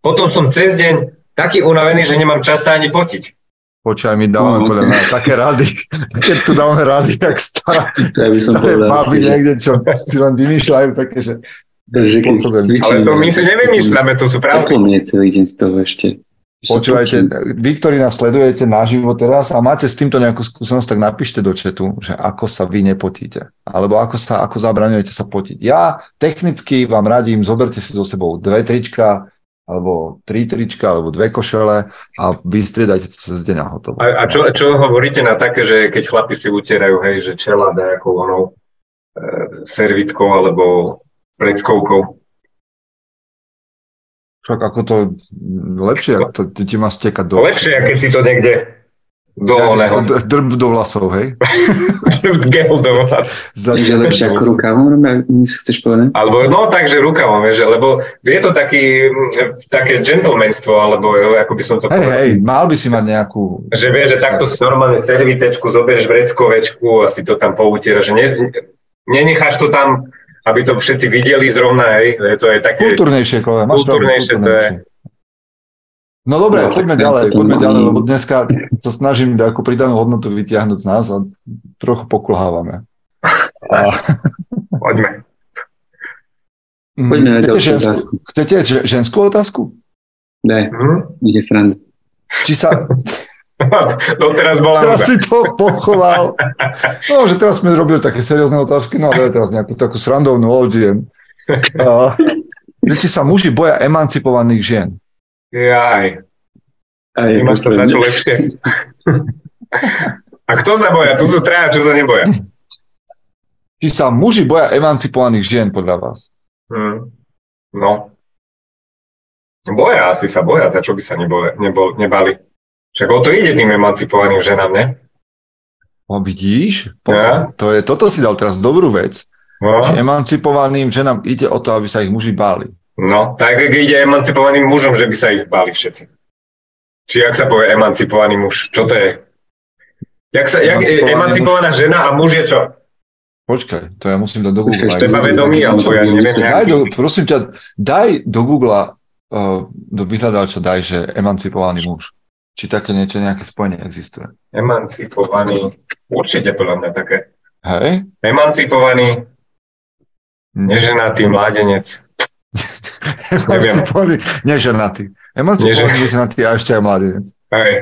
potom som cez deň taký unavený, že nemám čas sa ani potiť. Počúvaj, my dávame no, podľa mňa také rady, keď tu dáme rady, jak staré, ja by som staré povedal, baby niekde, čo si len vymýšľajú také, že... že ale to my si nevymýšľame, to sú pravdy. nie celý deň z toho ešte. Počúvajte, vy, ktorí nás sledujete naživo teraz a máte s týmto nejakú skúsenosť, tak napíšte do četu, že ako sa vy nepotíte, alebo ako sa ako zabraňujete sa potiť. Ja technicky vám radím, zoberte si so sebou dve trička, alebo tri trička, alebo dve košele a vystriedajte to cez deň a hotovo. A, a čo, čo hovoríte na také, že keď chlapi si utierajú, hej, že čela nejakou onou e, servitkou alebo predskovkou? Však ako to lepšie, ak to, ti má stekať do... Lepšie, keď si to niekde do oného. Drb do vlasov, hej? Gel do vlasov. Takže lepšie ako rukavom, chceš povedať? Alebo, no takže rukavom, vieš, lebo je to taký, také gentlemanstvo, alebo ako by som to hej, povedal. Hej, mal by si mať nejakú... Že vieš, že takto si normálne servitečku, zoberieš vreckovečku a si to tam poutieraš, že ne, nenecháš to tam, aby to všetci videli zrovna, hej, to je také... Kultúrnejšie, kole. Kultúrnejšie, to je. No dobre, no, poďme ďalej, poďme ďalej, lebo dneska sa snažím ako pridanú hodnotu vytiahnuť z nás a trochu pokulhávame. A, Poďme. Poďme na Chcete, ďalšiu ženskú, otázku. chcete že- ženskú otázku? Daj, Hm? je sranda. Či sa, <laughs> Doteraz bola teraz si to pochoval. <laughs> No, že teraz sme robili také seriózne otázky, no ale teraz nejakú takú srandovnú od žien. Uh, či sa muži boja emancipovaných žien. Jaj, Aj, sa na čo lepšie. A kto sa boja? Tu sú traja, čo sa neboja. Či sa muži boja emancipovaných žien podľa vás? Hm. No. Boja, asi sa boja, za čo by sa neboja, nebo, nebali. Však o to ide tým emancipovaným ženám, ne? O, vidíš? Ja? To je, toto si dal teraz dobrú vec. No, Že emancipovaným ženám ide o to, aby sa ich muži báli. No tak ak ide emancipovaným mužom, že by sa ich báli všetci. Či ak sa povie emancipovaný muž, čo to je? Jak sa, jak, emancipovaná žena a muž je čo? Počkaj, to ja musím dať do Google. Počkaj, Teba vedomí, alebo ja neviem, Daj do, prosím ťa, daj do Google, uh, do vyhľadáča daj, že emancipovaný muž. Či také niečo, nejaké spojenie existuje. Emancipovaný, určite podľa mňa také. Hej? Emancipovaný, neženatý mládenec. Neviem. Neženatý. Emancipovaný, neženatý a ešte aj mladenec. Hej.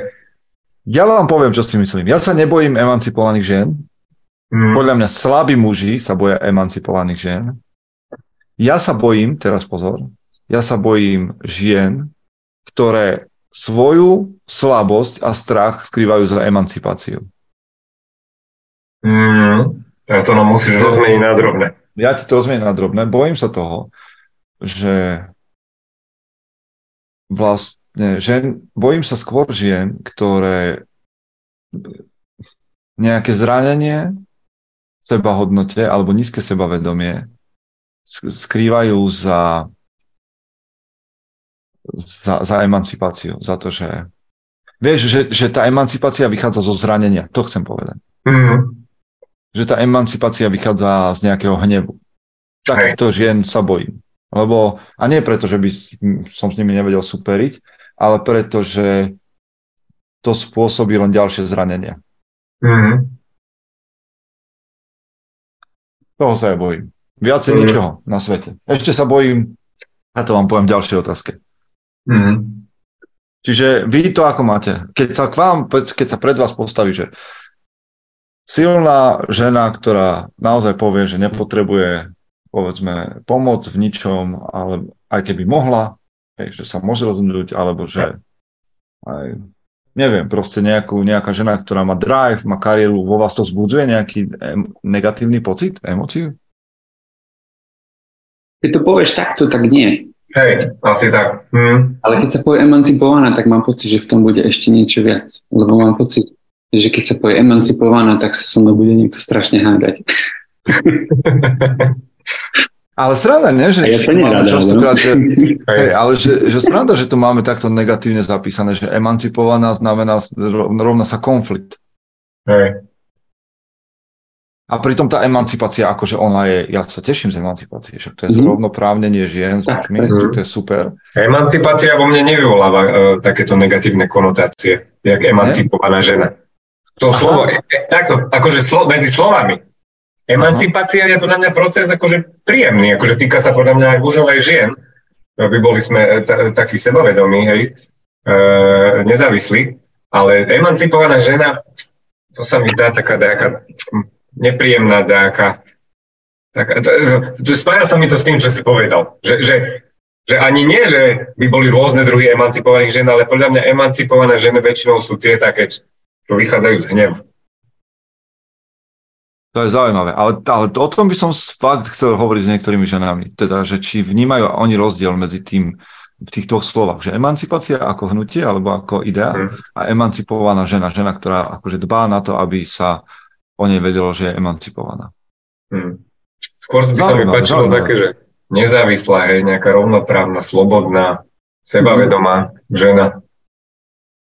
Ja vám poviem, čo si myslím. Ja sa nebojím emancipovaných žien. Hm. Podľa mňa slabí muži sa boja emancipovaných žien. Ja sa bojím, teraz pozor, ja sa bojím žien, ktoré svoju slabosť a strach skrývajú za emancipáciu. Mm, ja to no musíš rozmeniť na drobné. Ja ti to rozumiem na drobné. Bojím sa toho, že vlastne žen, bojím sa skôr žien, ktoré nejaké zranenie, sebahodnote alebo nízke sebavedomie sk- skrývajú za, za, za emancipáciu, za to, že vieš, že, že tá emancipácia vychádza zo zranenia, to chcem povedať. Mm, že tá emancipácia vychádza z nejakého hnevu. Takýchto žien sa bojím. Lebo, a nie preto, že by som s nimi nevedel superiť, ale preto, že to spôsobí len ďalšie zranenia. mm, Toho sa ja bojím. Viacej Mm. ničoho na svete. Ešte sa bojím, a to vám poviem v ďalšej otázke. mm. Čiže vy to ako máte? Keď sa k vám, keď sa pred vás postaví, že silná žena, ktorá naozaj povie, že nepotrebuje povedzme pomoc v ničom, ale aj keby mohla, hej, že sa môže rozhodnúť, alebo že aj, neviem, proste nejakú, nejaká žena, ktorá má drive, má kariéru, vo vás to vzbudzuje nejaký em, negatívny pocit, emóciu? Keď to povieš takto, tak nie. Hej, asi tak. Mm. Ale keď sa povie emancipovaná, tak mám pocit, že v tom bude ešte niečo viac. Lebo mám pocit, že keď sa povie emancipovaná, tak sa so mnou bude niekto strašne hádať. <laughs> Ale sranda, nie? Že, ja máme nerada, častokrát, že, <laughs> Hej. Ale že, že sranda, že to máme takto negatívne zapísané, že emancipovaná znamená rov- rovná sa konflikt. Hej. A pritom tá emancipácia, akože ona je, ja sa teším z emancipácie, však to je Mhm. zrovnoprávnenie žien s mužmi, tak. to je super. Emancipácia vo mne nevyvoláva uh, takéto negatívne konotácie, jak emancipovaná žena. To Aha. slovo, e, e, takto, akože slo, medzi slovami. Emancipácia je podľa mňa proces akože príjemný, akože týka sa podľa mňa aj mužov aj žien, aby boli sme e, ta, takí sebavedomí, hej, e, nezávislí, ale emancipovaná žena, to sa mi zdá taká nejaká nepríjemná nejaká taká, to, to, spája sa mi to s tým, čo si povedal, že, že, že ani nie, že by boli rôzne druhy emancipovaných žien, ale podľa mňa emancipované ženy väčšinou sú tie také, čo vychádzajú z hnevu. To je zaujímavé. Ale, ale o tom by som fakt chcel hovoriť s niektorými ženami. Teda, že či vnímajú oni rozdiel medzi tým v týchto slovách, že emancipácia ako hnutie alebo ako idea Hm. a emancipovaná žena, žena, ktorá akože dbá na to, aby sa o nej vedelo, že je emancipovaná. Hm. Skôr by sa mi páčilo zaujímavé. také, že nezávislá, hej, nejaká rovnoprávna, slobodná, sebavedomá žena,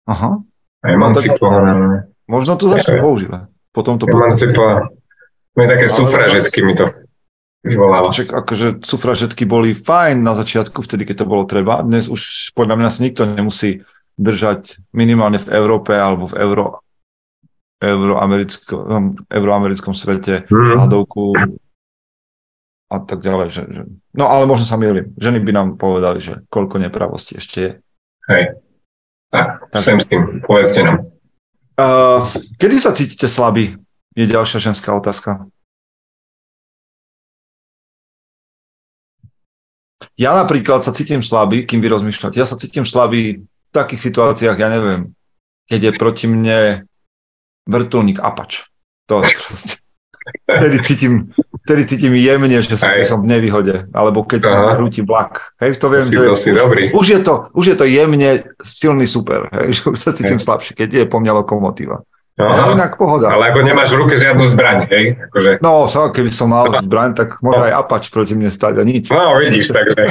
Aha. a emancipovaná. Možno to začne používať. Potom to Emancipovaná. My také Ale sufražetky mi to vyvoláva. Však akože sufražetky boli fajn na začiatku, vtedy, keď to bolo treba. Dnes už podľa mňa si nikto nemusí držať minimálne v Európe alebo v euro, euroamerickom, euroamerickom svete Hm. hľadovku a tak ďalej. Že, že... No ale možno sa milím. Ženy by nám povedali, že koľko nepravosti ešte je. Hej. Tak, tak. sem s tým, povedzte nám. Uh, kedy sa cítite slabí? Je ďalšia ženská otázka. Ja napríklad sa cítim slabý, kým vy rozmýšľate. Ja sa cítim slabý v takých situáciách, ja neviem, keď je proti mne vrtulník Apač. To proste. Vtedy cítim, vtedy cítim jemne, že som, že som v nevýhode. Alebo keď sa nahrúti vlak. Hej, to viem, si, že to si už, dobrý. Už, je to, už je to jemne silný super. Hej, že už sa cítim hej. slabšie, keď je po mňa lokomotíva. Aha. inak pohoda. Ale ako nemáš v ruke žiadnu zbraň, hej? Akože... No, so, keby som mal zbraň, tak môže no. aj Apač proti mne stať a nič. No, vidíš, takže.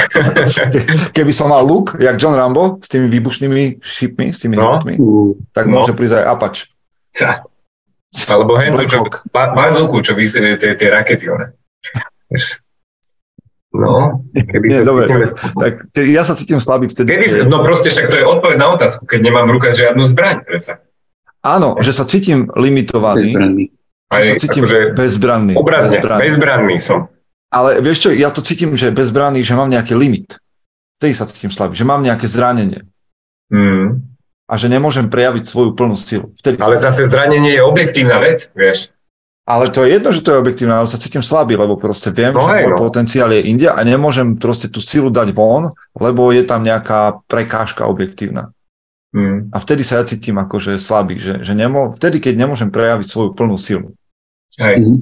keby som mal luk, jak John Rambo, s tými výbušnými šipmi, s tými no. Hitmi, tak no. môže prísť aj Apač. Ca. Alebo <laughs> hentu, čo, bazooku, čo vysrie tie, tie rakety, one. No, keby Nie, sa dobre, cítime... tak, tak, ja sa cítim slabý vtedy. Kedy, no proste, však to je odpoveď na otázku, keď nemám v rukách žiadnu zbraň, predsa. Áno, že sa cítim limitovaný. Bezbranný. Že sa cítim akože bezbranný. Obrazne, bezbranný. bezbranný som. Ale vieš čo, ja to cítim, že bezbranný, že mám nejaký limit. Vtedy sa cítim slabý, že mám nejaké zranenie. Mm. A že nemôžem prejaviť svoju plnú silu. Vtedy ale zase zranenie je objektívna vec, vieš. Ale to je jedno, že to je objektívne, ale sa cítim slabý, lebo proste viem, no že môj no. potenciál je inde a nemôžem proste tú silu dať von, lebo je tam nejaká prekážka objektívna. Hmm. A vtedy sa ja cítim akože slabý, že, že nemo, vtedy, keď nemôžem prejaviť svoju plnú silu. Hej. Mm.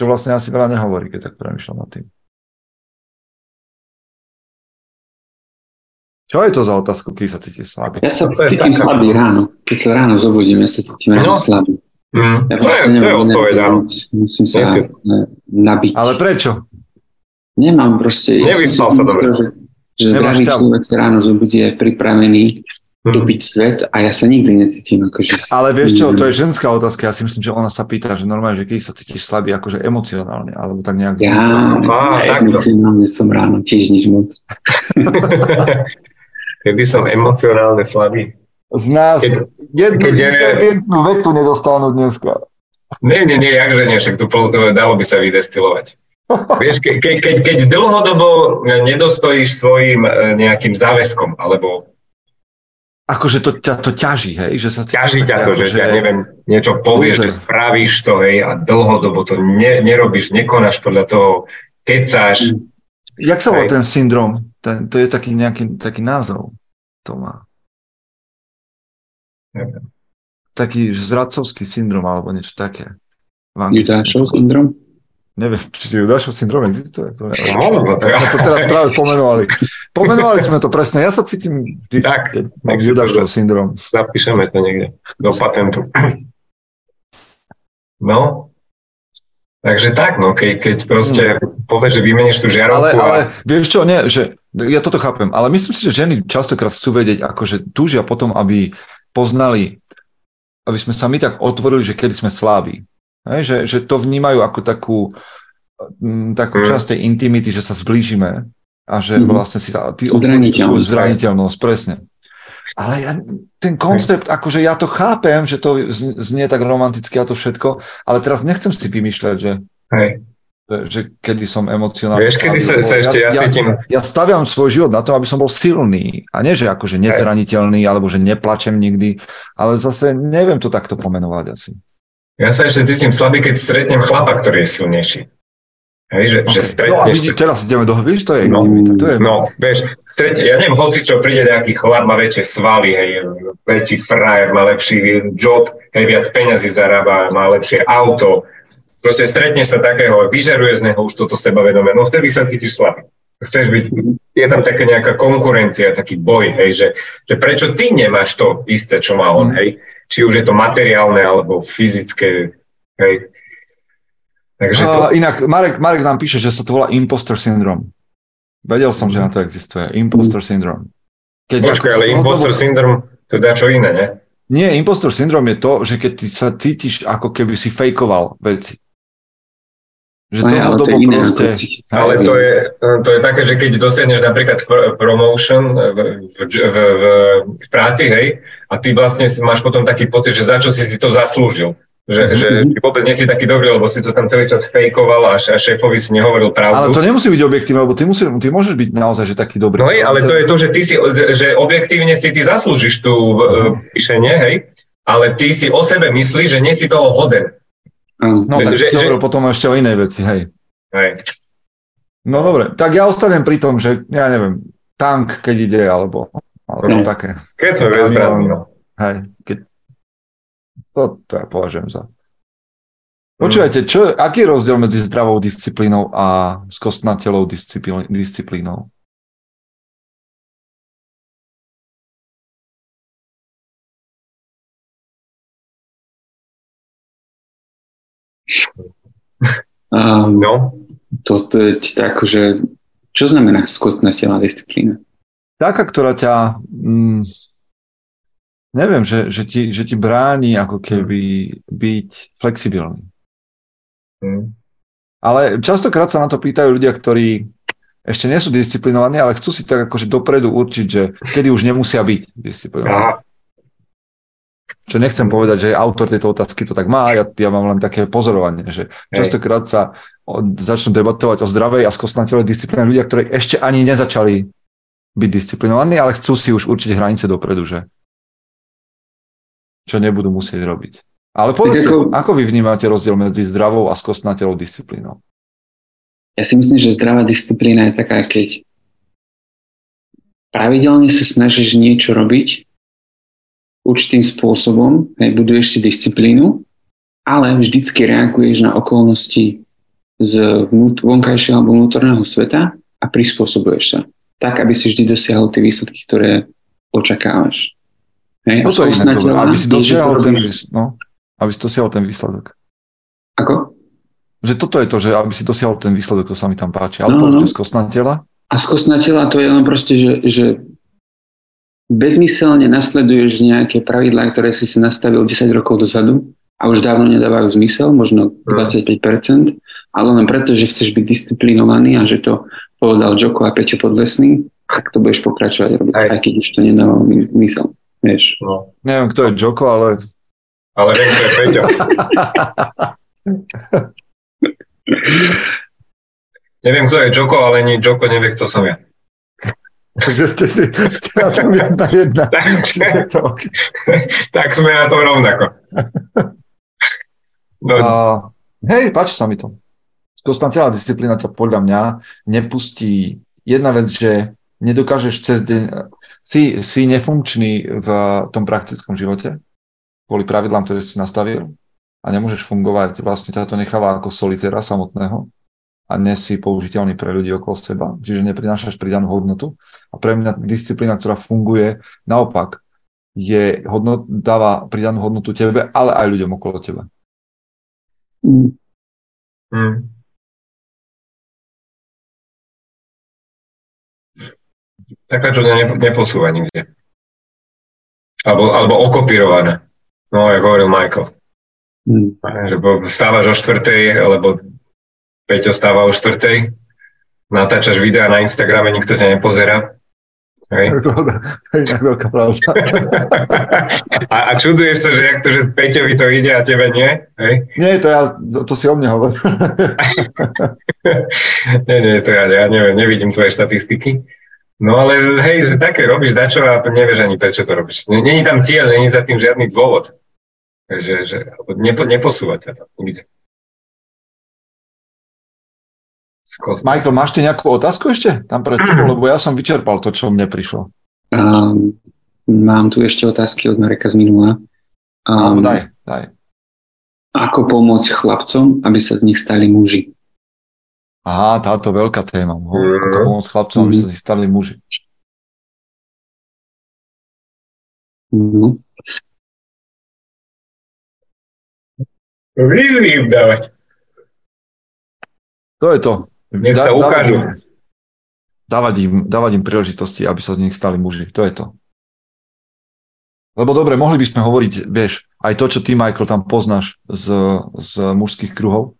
Čo vlastne asi veľa nehovorí, keď tak premyšľam nad tým. Čo je to za otázku, keď sa cítiš slabý? Ja sa cítim taká... slabý ráno. Keď sa ráno zobudím, ja sa cítim ráno no. slabý. Mm. Ja to je, to je odpoveď, Musím sa nabiť. Ale prečo? Nemám proste... Nevyspal sa dobre. Že, že zdravý človek sa ráno zobudí je pripravený dobiť mhm. svet a ja sa nikdy necítim akože... Ale vieš čo, to je ženská otázka, ja si myslím, že ona sa pýta, že normálne, že keď sa cítiš slabý, akože emocionálne, alebo tak nejak... Ja, Á, emocionálne som ráno, tiež nič moc. <laughs> Kedy som emocionálne slabý? Z nás keď, jednu keď je... inteligentnú vetu nedostanú dneska. Nie, nie, nie, jakže nie, však tu dalo by sa vydestilovať. <laughs> Vieš, ke, ke, keď, keď dlhodobo nedostojíš svojim e, nejakým záväzkom, alebo akože to ťa to ťaží, hej? Že sa ťaží ťa to, že, že ja neviem, niečo povieš, že spravíš to, hej, a dlhodobo to ne, nerobíš, nekonáš podľa toho, kecáš. Jak sa volá ten syndrom? Ten, to je taký nejaký taký názov. To má. Neviem. Taký zradcovský syndrom, alebo niečo také. Judášov syndrom? Neviem, či Judášov syndrom existuje. To, je, no, no, to, to teraz práve pomenovali. Pomenovali sme to presne. Ja sa cítim tak, mám Judášov syndrom. Zapíšeme to niekde do patentu. No, takže tak, no, keď, keď proste hmm. povieš, že vymeníš tú žiarovku ale, ale vieš čo, nie, že ja toto chápem, ale myslím si, že ženy častokrát chcú vedieť, akože túžia potom, aby poznali, aby sme sa my tak otvorili, že kedy sme slabí. Hej, že, že to vnímajú ako takú, m, takú mm. časť tej intimity, že sa zblížime a že mm. vlastne si ty zraniteľnosť. zraniteľnosť, presne. Ale ja, ten koncept, akože ja to chápem, že to znie tak romanticky a to všetko, ale teraz nechcem si vymýšľať, že, Hej. že, že kedy som emocionálny. Vieš, kedy sa, sa ešte ja, ja cítim... Ja, ja staviam svoj život na to, aby som bol silný a nie, že akože nezraniteľný, alebo že neplačem nikdy, ale zase neviem to takto pomenovať asi. Ja sa ešte cítim slabý, keď stretnem chlapa, ktorý je silnejší. Hej, že, okay. že stretneš... No a vidí, teraz ideme do víš, to je... No, to je... no vieš, stretne, ja neviem, hoci čo príde nejaký chlap, má väčšie svaly, hej, väčší frajer, má lepší job, hej, viac peňazí zarába, má lepšie auto. Proste stretneš sa takého, vyžaruje z neho už toto sebavedomie, no vtedy sa cítiš slabý. Chceš byť, je tam taká nejaká konkurencia, taký boj, hej, že, že prečo ty nemáš to isté, čo má on, mm. Či už je to materiálne alebo fyzické. Hej. Takže to... uh, inak Marek, Marek nám píše, že sa to volá imposter syndrom. Vedel som, že na to existuje. Imposter syndrom. Keď Počkaj, ale imposter dlhodobo... syndrom to dá čo iné, ne? Nie, impostor syndrom je to, že keď ty sa cítiš, ako keby si fejkoval veci. Že to ale to je iné, proste... Ale to je, to je také, že keď dosiahneš napríklad promotion v, v, v, v práci, hej, a ty vlastne máš potom taký pocit, že za čo si si to zaslúžil. Že, mm-hmm. že ty vôbec nie si taký dobrý, lebo si to tam celý čas fejkoval a, a šéfovi si nehovoril pravdu. Ale to nemusí byť objektívne, lebo ty, musí, ty môžeš byť naozaj že taký dobrý. No hej, ale to je to, že ty si, že objektívne si ty zaslúžiš tú uh-huh. píšenie, hej, ale ty si o sebe myslíš, že nie si toho hoden. No že, tak že, si že... potom ešte o inej veci, hej. Hej. No dobre, tak ja ostanem pri tom, že ja neviem, tank, keď ide, alebo, alebo no. také. Keď sme bezbranní, no. Hej, keď to, to ja považujem za... Počúvajte, čo, aký je rozdiel medzi zdravou disciplínou a skostnatelou disciplínou? Um, no. To, to je tak, že čo znamená skostnatelá disciplína? Taká, ktorá ťa mm, neviem, že, že, ti, že ti bráni ako keby byť flexibilný. Mm. Ale častokrát sa na to pýtajú ľudia, ktorí ešte nie sú disciplinovaní, ale chcú si tak akože dopredu určiť, že kedy už nemusia byť disciplinovaní. Čo nechcem povedať, že autor tejto otázky to tak má, ja, ja mám len také pozorovanie, že častokrát sa začnú debatovať o zdravej a skosnatelej disciplíne ľudia, ktorí ešte ani nezačali byť disciplinovaní, ale chcú si už určiť hranice dopredu, že čo nebudú musieť robiť. Ale povedzte, ako, ako vy vnímate rozdiel medzi zdravou a skostnatelou disciplínou? Ja si myslím, že zdravá disciplína je taká, keď pravidelne sa snažíš niečo robiť určitým spôsobom, hej, buduješ si disciplínu, ale vždycky reaguješ na okolnosti z vnút, vonkajšieho alebo vnútorného sveta a prispôsobuješ sa tak, aby si vždy dosiahol tie výsledky, ktoré očakávaš. Hej, no to je iné, aby si dosiahol ten, no, aby si dosiahol ten výsledok. Ako? Že toto je to, že aby si dosiahol ten výsledok, to sa mi tam páči. Ale no, no. že skosná tela? A skosná tela to je len proste, že, že bezmyselne nasleduješ nejaké pravidlá, ktoré si si nastavil 10 rokov dozadu a už dávno nedávajú zmysel, možno 25%, ale len preto, že chceš byť disciplinovaný a že to povedal Joko a Peťo Podlesný, tak to budeš pokračovať robiť, aj, aj keď už to nedáva zmysel. Vieš. No. Neviem, kto je Joko, ale... Ale viem, kto je Peťo. <laughs> Neviem, kto je Joko, ale ani Joko nevie, kto som ja. Takže ste si ste na tom jedna jedna. <laughs> tak, tak sme na tom rovnako. No. Uh, hej, páči sa mi to. Konstantná disciplína ťa podľa mňa nepustí. Jedna vec, že nedokážeš cez deň, si, si nefunkčný v tom praktickom živote, kvôli pravidlám, ktoré si nastavil a nemôžeš fungovať, vlastne ťa to necháva ako solitéra samotného a nie si použiteľný pre ľudí okolo seba, čiže neprinášaš pridanú hodnotu. A pre mňa disciplína, ktorá funguje, naopak, je hodnot, dáva pridanú hodnotu tebe, ale aj ľuďom okolo teba. Mm. Mm. taká, čo neposúva nikde. Alebo, alebo okopírované. No, ako hovoril Michael. Že stávaš o štvrtej, alebo Peťo stáva o štvrtej, natáčaš videa na Instagrame, nikto ťa nepozerá. Hej. a, a čuduješ sa, že jak to, že Peťovi to ide a tebe nie? Hej? Nie, to ja, to si o mne hovorím. <laughs> nie, nie, to ja, ja neviem, nevidím tvoje štatistiky. No ale hej, že také robíš dačo a nevieš ani prečo to robíš. Není tam cieľ, není za tým žiadny dôvod. Že, že nepo, neposúvať sa to nikde. Skosť. Michael, máš ty nejakú otázku ešte tam pred sebou? Lebo ja som vyčerpal to, čo mne prišlo. Um, mám tu ešte otázky od Mareka z minula. Um, no, daj, daj. Ako pomôcť chlapcom, aby sa z nich stali muži? Aha, táto veľká téma. Ako pomôcť chlapcom, aby sa si stali muži. No. Výzvy im dávať. To je to. Nech sa ukážu. Dávať im, dávať im príležitosti, aby sa z nich stali muži. To je to. Lebo dobre, mohli by sme hovoriť, vieš, aj to, čo ty, Michael, tam poznáš z, z mužských kruhov,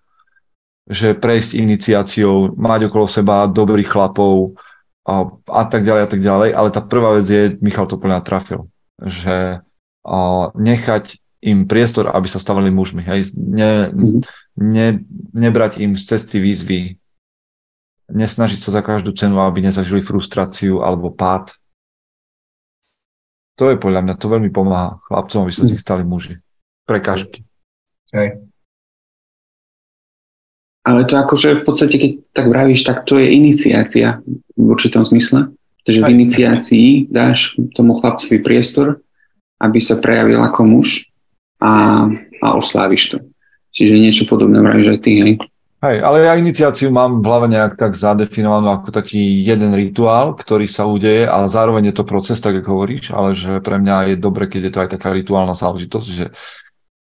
že prejsť iniciáciou, mať okolo seba dobrých chlapov a, a tak ďalej a tak ďalej, ale tá prvá vec je, Michal to plne trafil, že a, nechať im priestor, aby sa stavali mužmi. Hej. Ne, mm-hmm. ne, nebrať im z cesty výzvy, nesnažiť sa za každú cenu, aby nezažili frustráciu alebo pád. To je podľa mňa, to veľmi pomáha chlapcom, aby sa z nich stali muži. Prekážky. Hej. Ale to akože v podstate, keď tak vravíš, tak to je iniciácia v určitom zmysle. Takže v iniciácii dáš tomu chlapcovi priestor, aby sa prejavil ako muž a, a osláviš to. Čiže niečo podobné vravíš aj ty, hej? Hej, ale ja iniciáciu mám v hlave nejak tak zadefinovanú ako taký jeden rituál, ktorý sa udeje a zároveň je to proces, tak ako hovoríš, ale že pre mňa je dobre, keď je to aj taká rituálna záležitosť, že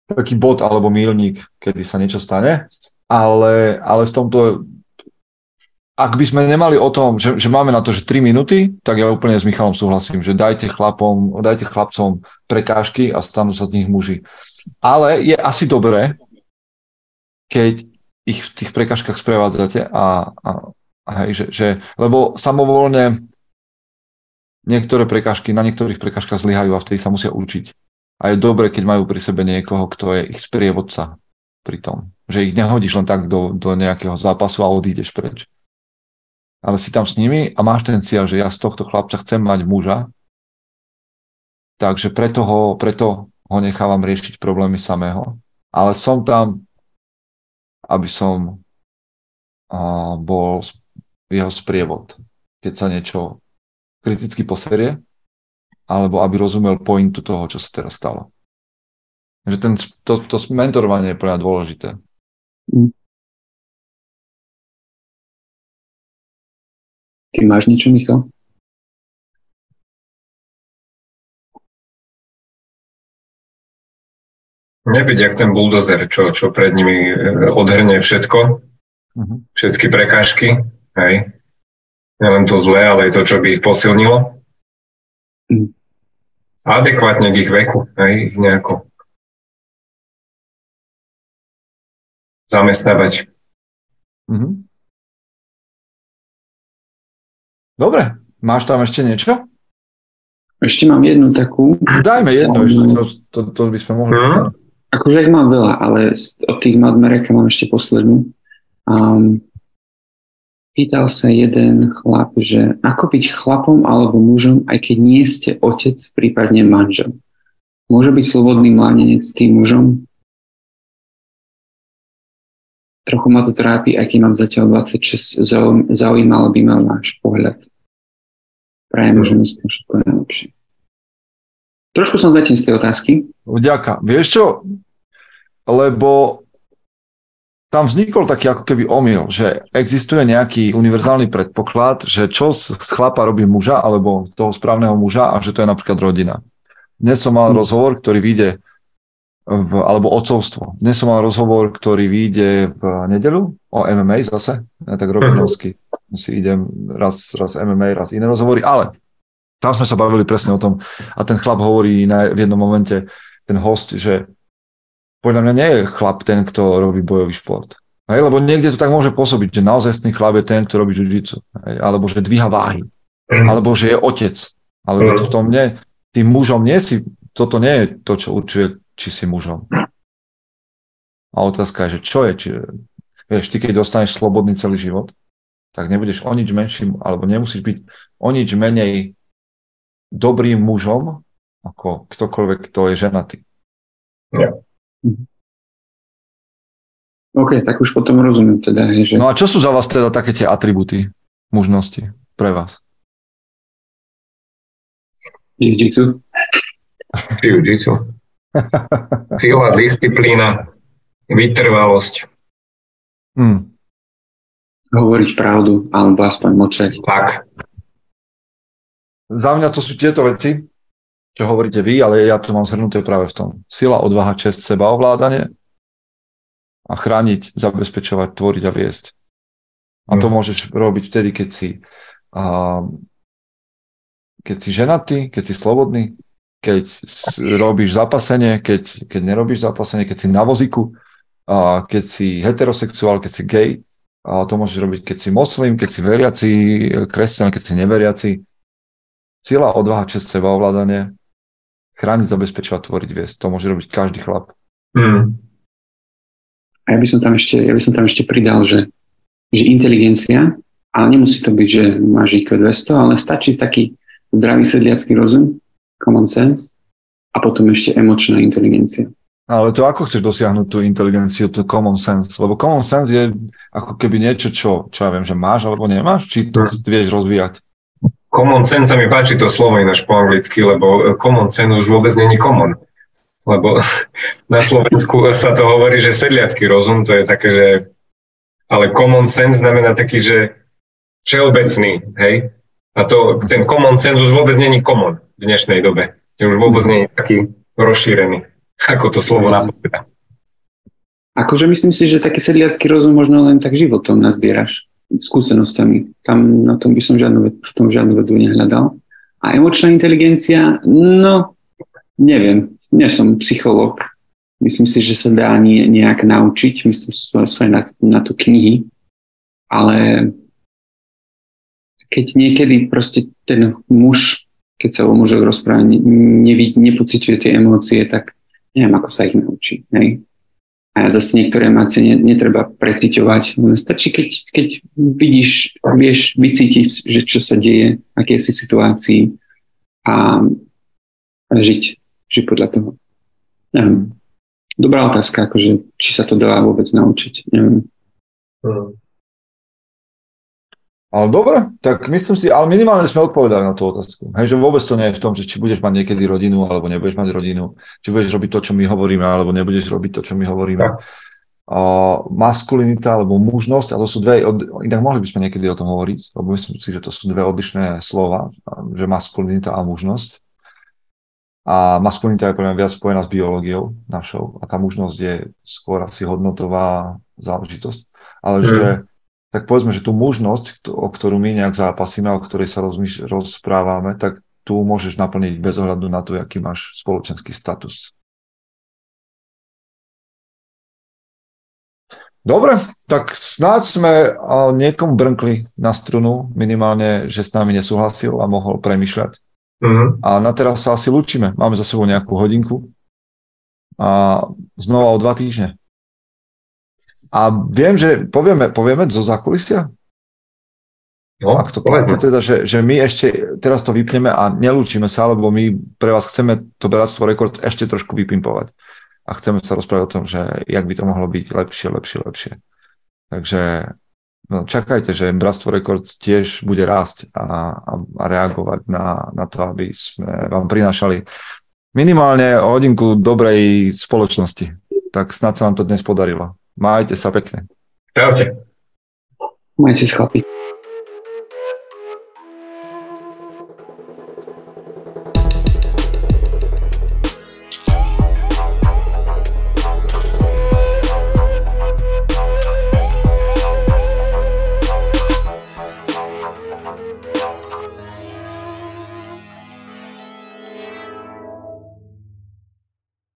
taký bod alebo mílnik, kedy sa niečo stane, ale, ale v tomto ak by sme nemali o tom, že, že máme na to, že 3 minúty, tak ja úplne s Michalom súhlasím, že dajte chlapom, dajte chlapcom prekážky a stanú sa z nich muži. Ale je asi dobré, keď ich v tých prekážkach sprevádzate a, a, a hej, že, že, lebo samovolne niektoré prekážky, na niektorých prekážkach zlyhajú a vtedy sa musia učiť. A je dobré, keď majú pri sebe niekoho, kto je ich sprievodca pri tom. Že ich nehodíš len tak do, do nejakého zápasu a odídeš preč ale si tam s nimi a máš ten cieľ, že ja z tohto chlapca chcem mať muža, takže preto ho, preto ho nechávam riešiť problémy samého, ale som tam, aby som bol jeho sprievod, keď sa niečo kriticky poserie, alebo aby rozumel pointu toho, čo sa teraz stalo. Že ten, to, to mentorovanie je pre mňa dôležité. Mm. Ty máš niečo, Michal? Nebyť jak ten buldozer, čo, čo pred nimi e, odhrne všetko, uh-huh. všetky prekážky, hej. Nielen to zlé, ale aj to, čo by ich posilnilo. Uh-huh. Adekvátne k ich veku, hej, ich nejako zamestnávať. Uh-huh. Dobre, máš tam ešte niečo? Ešte mám jednu takú. Dajme jedno, ešte, to, to, to by sme mohli. Hmm. Akože ich mám veľa, ale od tých Madmereka mám ešte poslednú. Um, pýtal sa jeden chlap, že ako byť chlapom alebo mužom, aj keď nie ste otec, prípadne manžel. Môže byť slobodný mládenec tým mužom? Trochu ma to trápi, aký mám zatiaľ 26, zaujímalo by ma váš pohľad. Prajem, že myslím všetko najlepšie. Trošku som zatiaľ z tej otázky. Vďaka. Vieš čo? Lebo tam vznikol taký ako keby omyl, že existuje nejaký univerzálny predpoklad, že čo z chlapa robí muža alebo toho správneho muža a že to je napríklad rodina. Dnes som mal hmm. rozhovor, ktorý vyjde v, alebo ocovstvo. Dnes som mal rozhovor, ktorý vyjde v nedelu o MMA zase, ja tak robím uh-huh. si idem raz, raz MMA, raz iné rozhovory, ale tam sme sa bavili presne o tom a ten chlap hovorí na, v jednom momente, ten host, že podľa mňa nie je chlap ten, kto robí bojový šport. Hej, lebo niekde to tak môže pôsobiť, že naozaj chlap je ten, kto robí jiu alebo že dvíha váhy, uh-huh. alebo že je otec. Ale uh-huh. v tom nie, tým mužom nie si, toto nie je to, čo určuje či si mužom. A otázka je, že čo je, či, vieš, ty keď dostaneš slobodný celý život, tak nebudeš o nič menším, alebo nemusíš byť o nič menej dobrým mužom, ako ktokoľvek, kto je ženatý. Ja. OK, tak už potom rozumiem teda. Že... No a čo sú za vás teda také tie atributy mužnosti pre vás? Jiu-jitsu. Jiu-jitsu. Sila, disciplína, vytrvalosť. Hmm. Hovoriť pravdu, alebo aspoň močať. Tak. Za mňa to sú tieto veci, čo hovoríte vy, ale ja to mám zhrnuté práve v tom. Sila, odvaha, čest, sebaovládanie a chrániť, zabezpečovať, tvoriť a viesť. A to hmm. môžeš robiť vtedy, keď si, uh, keď si ženatý, keď si slobodný, keď robíš zapasenie, keď, keď nerobíš zapasenie, keď si na voziku, a keď si heterosexuál, keď si gay, a to môžeš robiť, keď si moslim, keď si veriaci, kresťan, keď si neveriaci. Sila, odvaha, čest, seba, ovládanie, chrániť, zabezpečovať, tvoriť, viesť. To môže robiť každý chlap. Mm. A ja by som tam ešte, ja by som tam ešte pridal, že, že inteligencia, ale nemusí to byť, že máš IQ 200, ale stačí taký zdravý sedliacký rozum, common sense a potom ešte emočná inteligencia. Ale to ako chceš dosiahnuť tú inteligenciu, tú common sense? Lebo common sense je ako keby niečo, čo, čo ja viem, že máš alebo nemáš, či to hmm. vieš rozvíjať? Common sense sa mi páči to slovo ináč po anglicky, lebo common sense už vôbec není common. Lebo <laughs> na Slovensku sa to hovorí, že sedliacký rozum, to je také, že ale common sense znamená taký, že všeobecný, hej? A to, ten common sense už vôbec není common v dnešnej dobe. Už vôbec je taký rozšírený ako to slovo napovedá. Akože myslím si, že taký sedliacký rozum možno len tak životom nazbieraš skúsenosťami. Tam na tom by som žiadnu, v tom žiadnu vedu nehľadal. A emočná inteligencia, no, neviem, nie som psychológ. Myslím si, že sa dá nejak naučiť, myslím, že sú aj na, na to knihy, ale keď niekedy proste ten muž, keď sa o mužoch rozpráva, ne, ne, nepociťuje tie emócie, tak neviem, ako sa ich naučí. Hej. A zase niektoré emócie netreba preciťovať. Stačí, keď, keď vidíš, vieš vycítiť, že čo sa deje, aké si situácii a, a žiť, žiť podľa toho. Neviem. Dobrá otázka, akože, či sa to dá vôbec naučiť. Neviem. Hmm. Ale dobre, tak myslím si, ale minimálne sme odpovedali na tú otázku. Hej, že vôbec to nie je v tom, že či budeš mať niekedy rodinu, alebo nebudeš mať rodinu, či budeš robiť to, čo my hovoríme, alebo nebudeš robiť to, čo my hovoríme. Uh, maskulinita alebo mužnosť, a to sú dve, inak mohli by sme niekedy o tom hovoriť, lebo myslím si, že to sú dve odlišné slova, že maskulinita a mužnosť. A maskulinita je pre mňa viac spojená s biológiou našou a tá mužnosť je skôr asi hodnotová záležitosť. Ale mm. že tak povedzme, že tú mužnosť, o ktorú my nejak zápasíme, o ktorej sa rozmýš- rozprávame, tak tu môžeš naplniť bez ohľadu na to, aký máš spoločenský status. Dobre, tak snáď sme niekomu brnkli na strunu, minimálne, že s nami nesúhlasil a mohol premyšľať. Mm-hmm. A na teraz sa asi lúčime. Máme za sebou nejakú hodinku a znova o dva týždne. A viem, že povieme, povieme zo zákulisia? No, Ak to povedzme teda, že, že my ešte teraz to vypneme a nelúčime sa, lebo my pre vás chceme to Bratstvo Rekord ešte trošku vypimpovať. A chceme sa rozprávať o tom, že jak by to mohlo byť lepšie, lepšie, lepšie. Takže no, čakajte, že Bratstvo Rekord tiež bude rásť a, a, a reagovať na, na to, aby sme vám prinášali minimálne hodinku dobrej spoločnosti. Tak snad sa nám to dnes podarilo. Majte sa pekne. Čaute. Majte sa chlapi.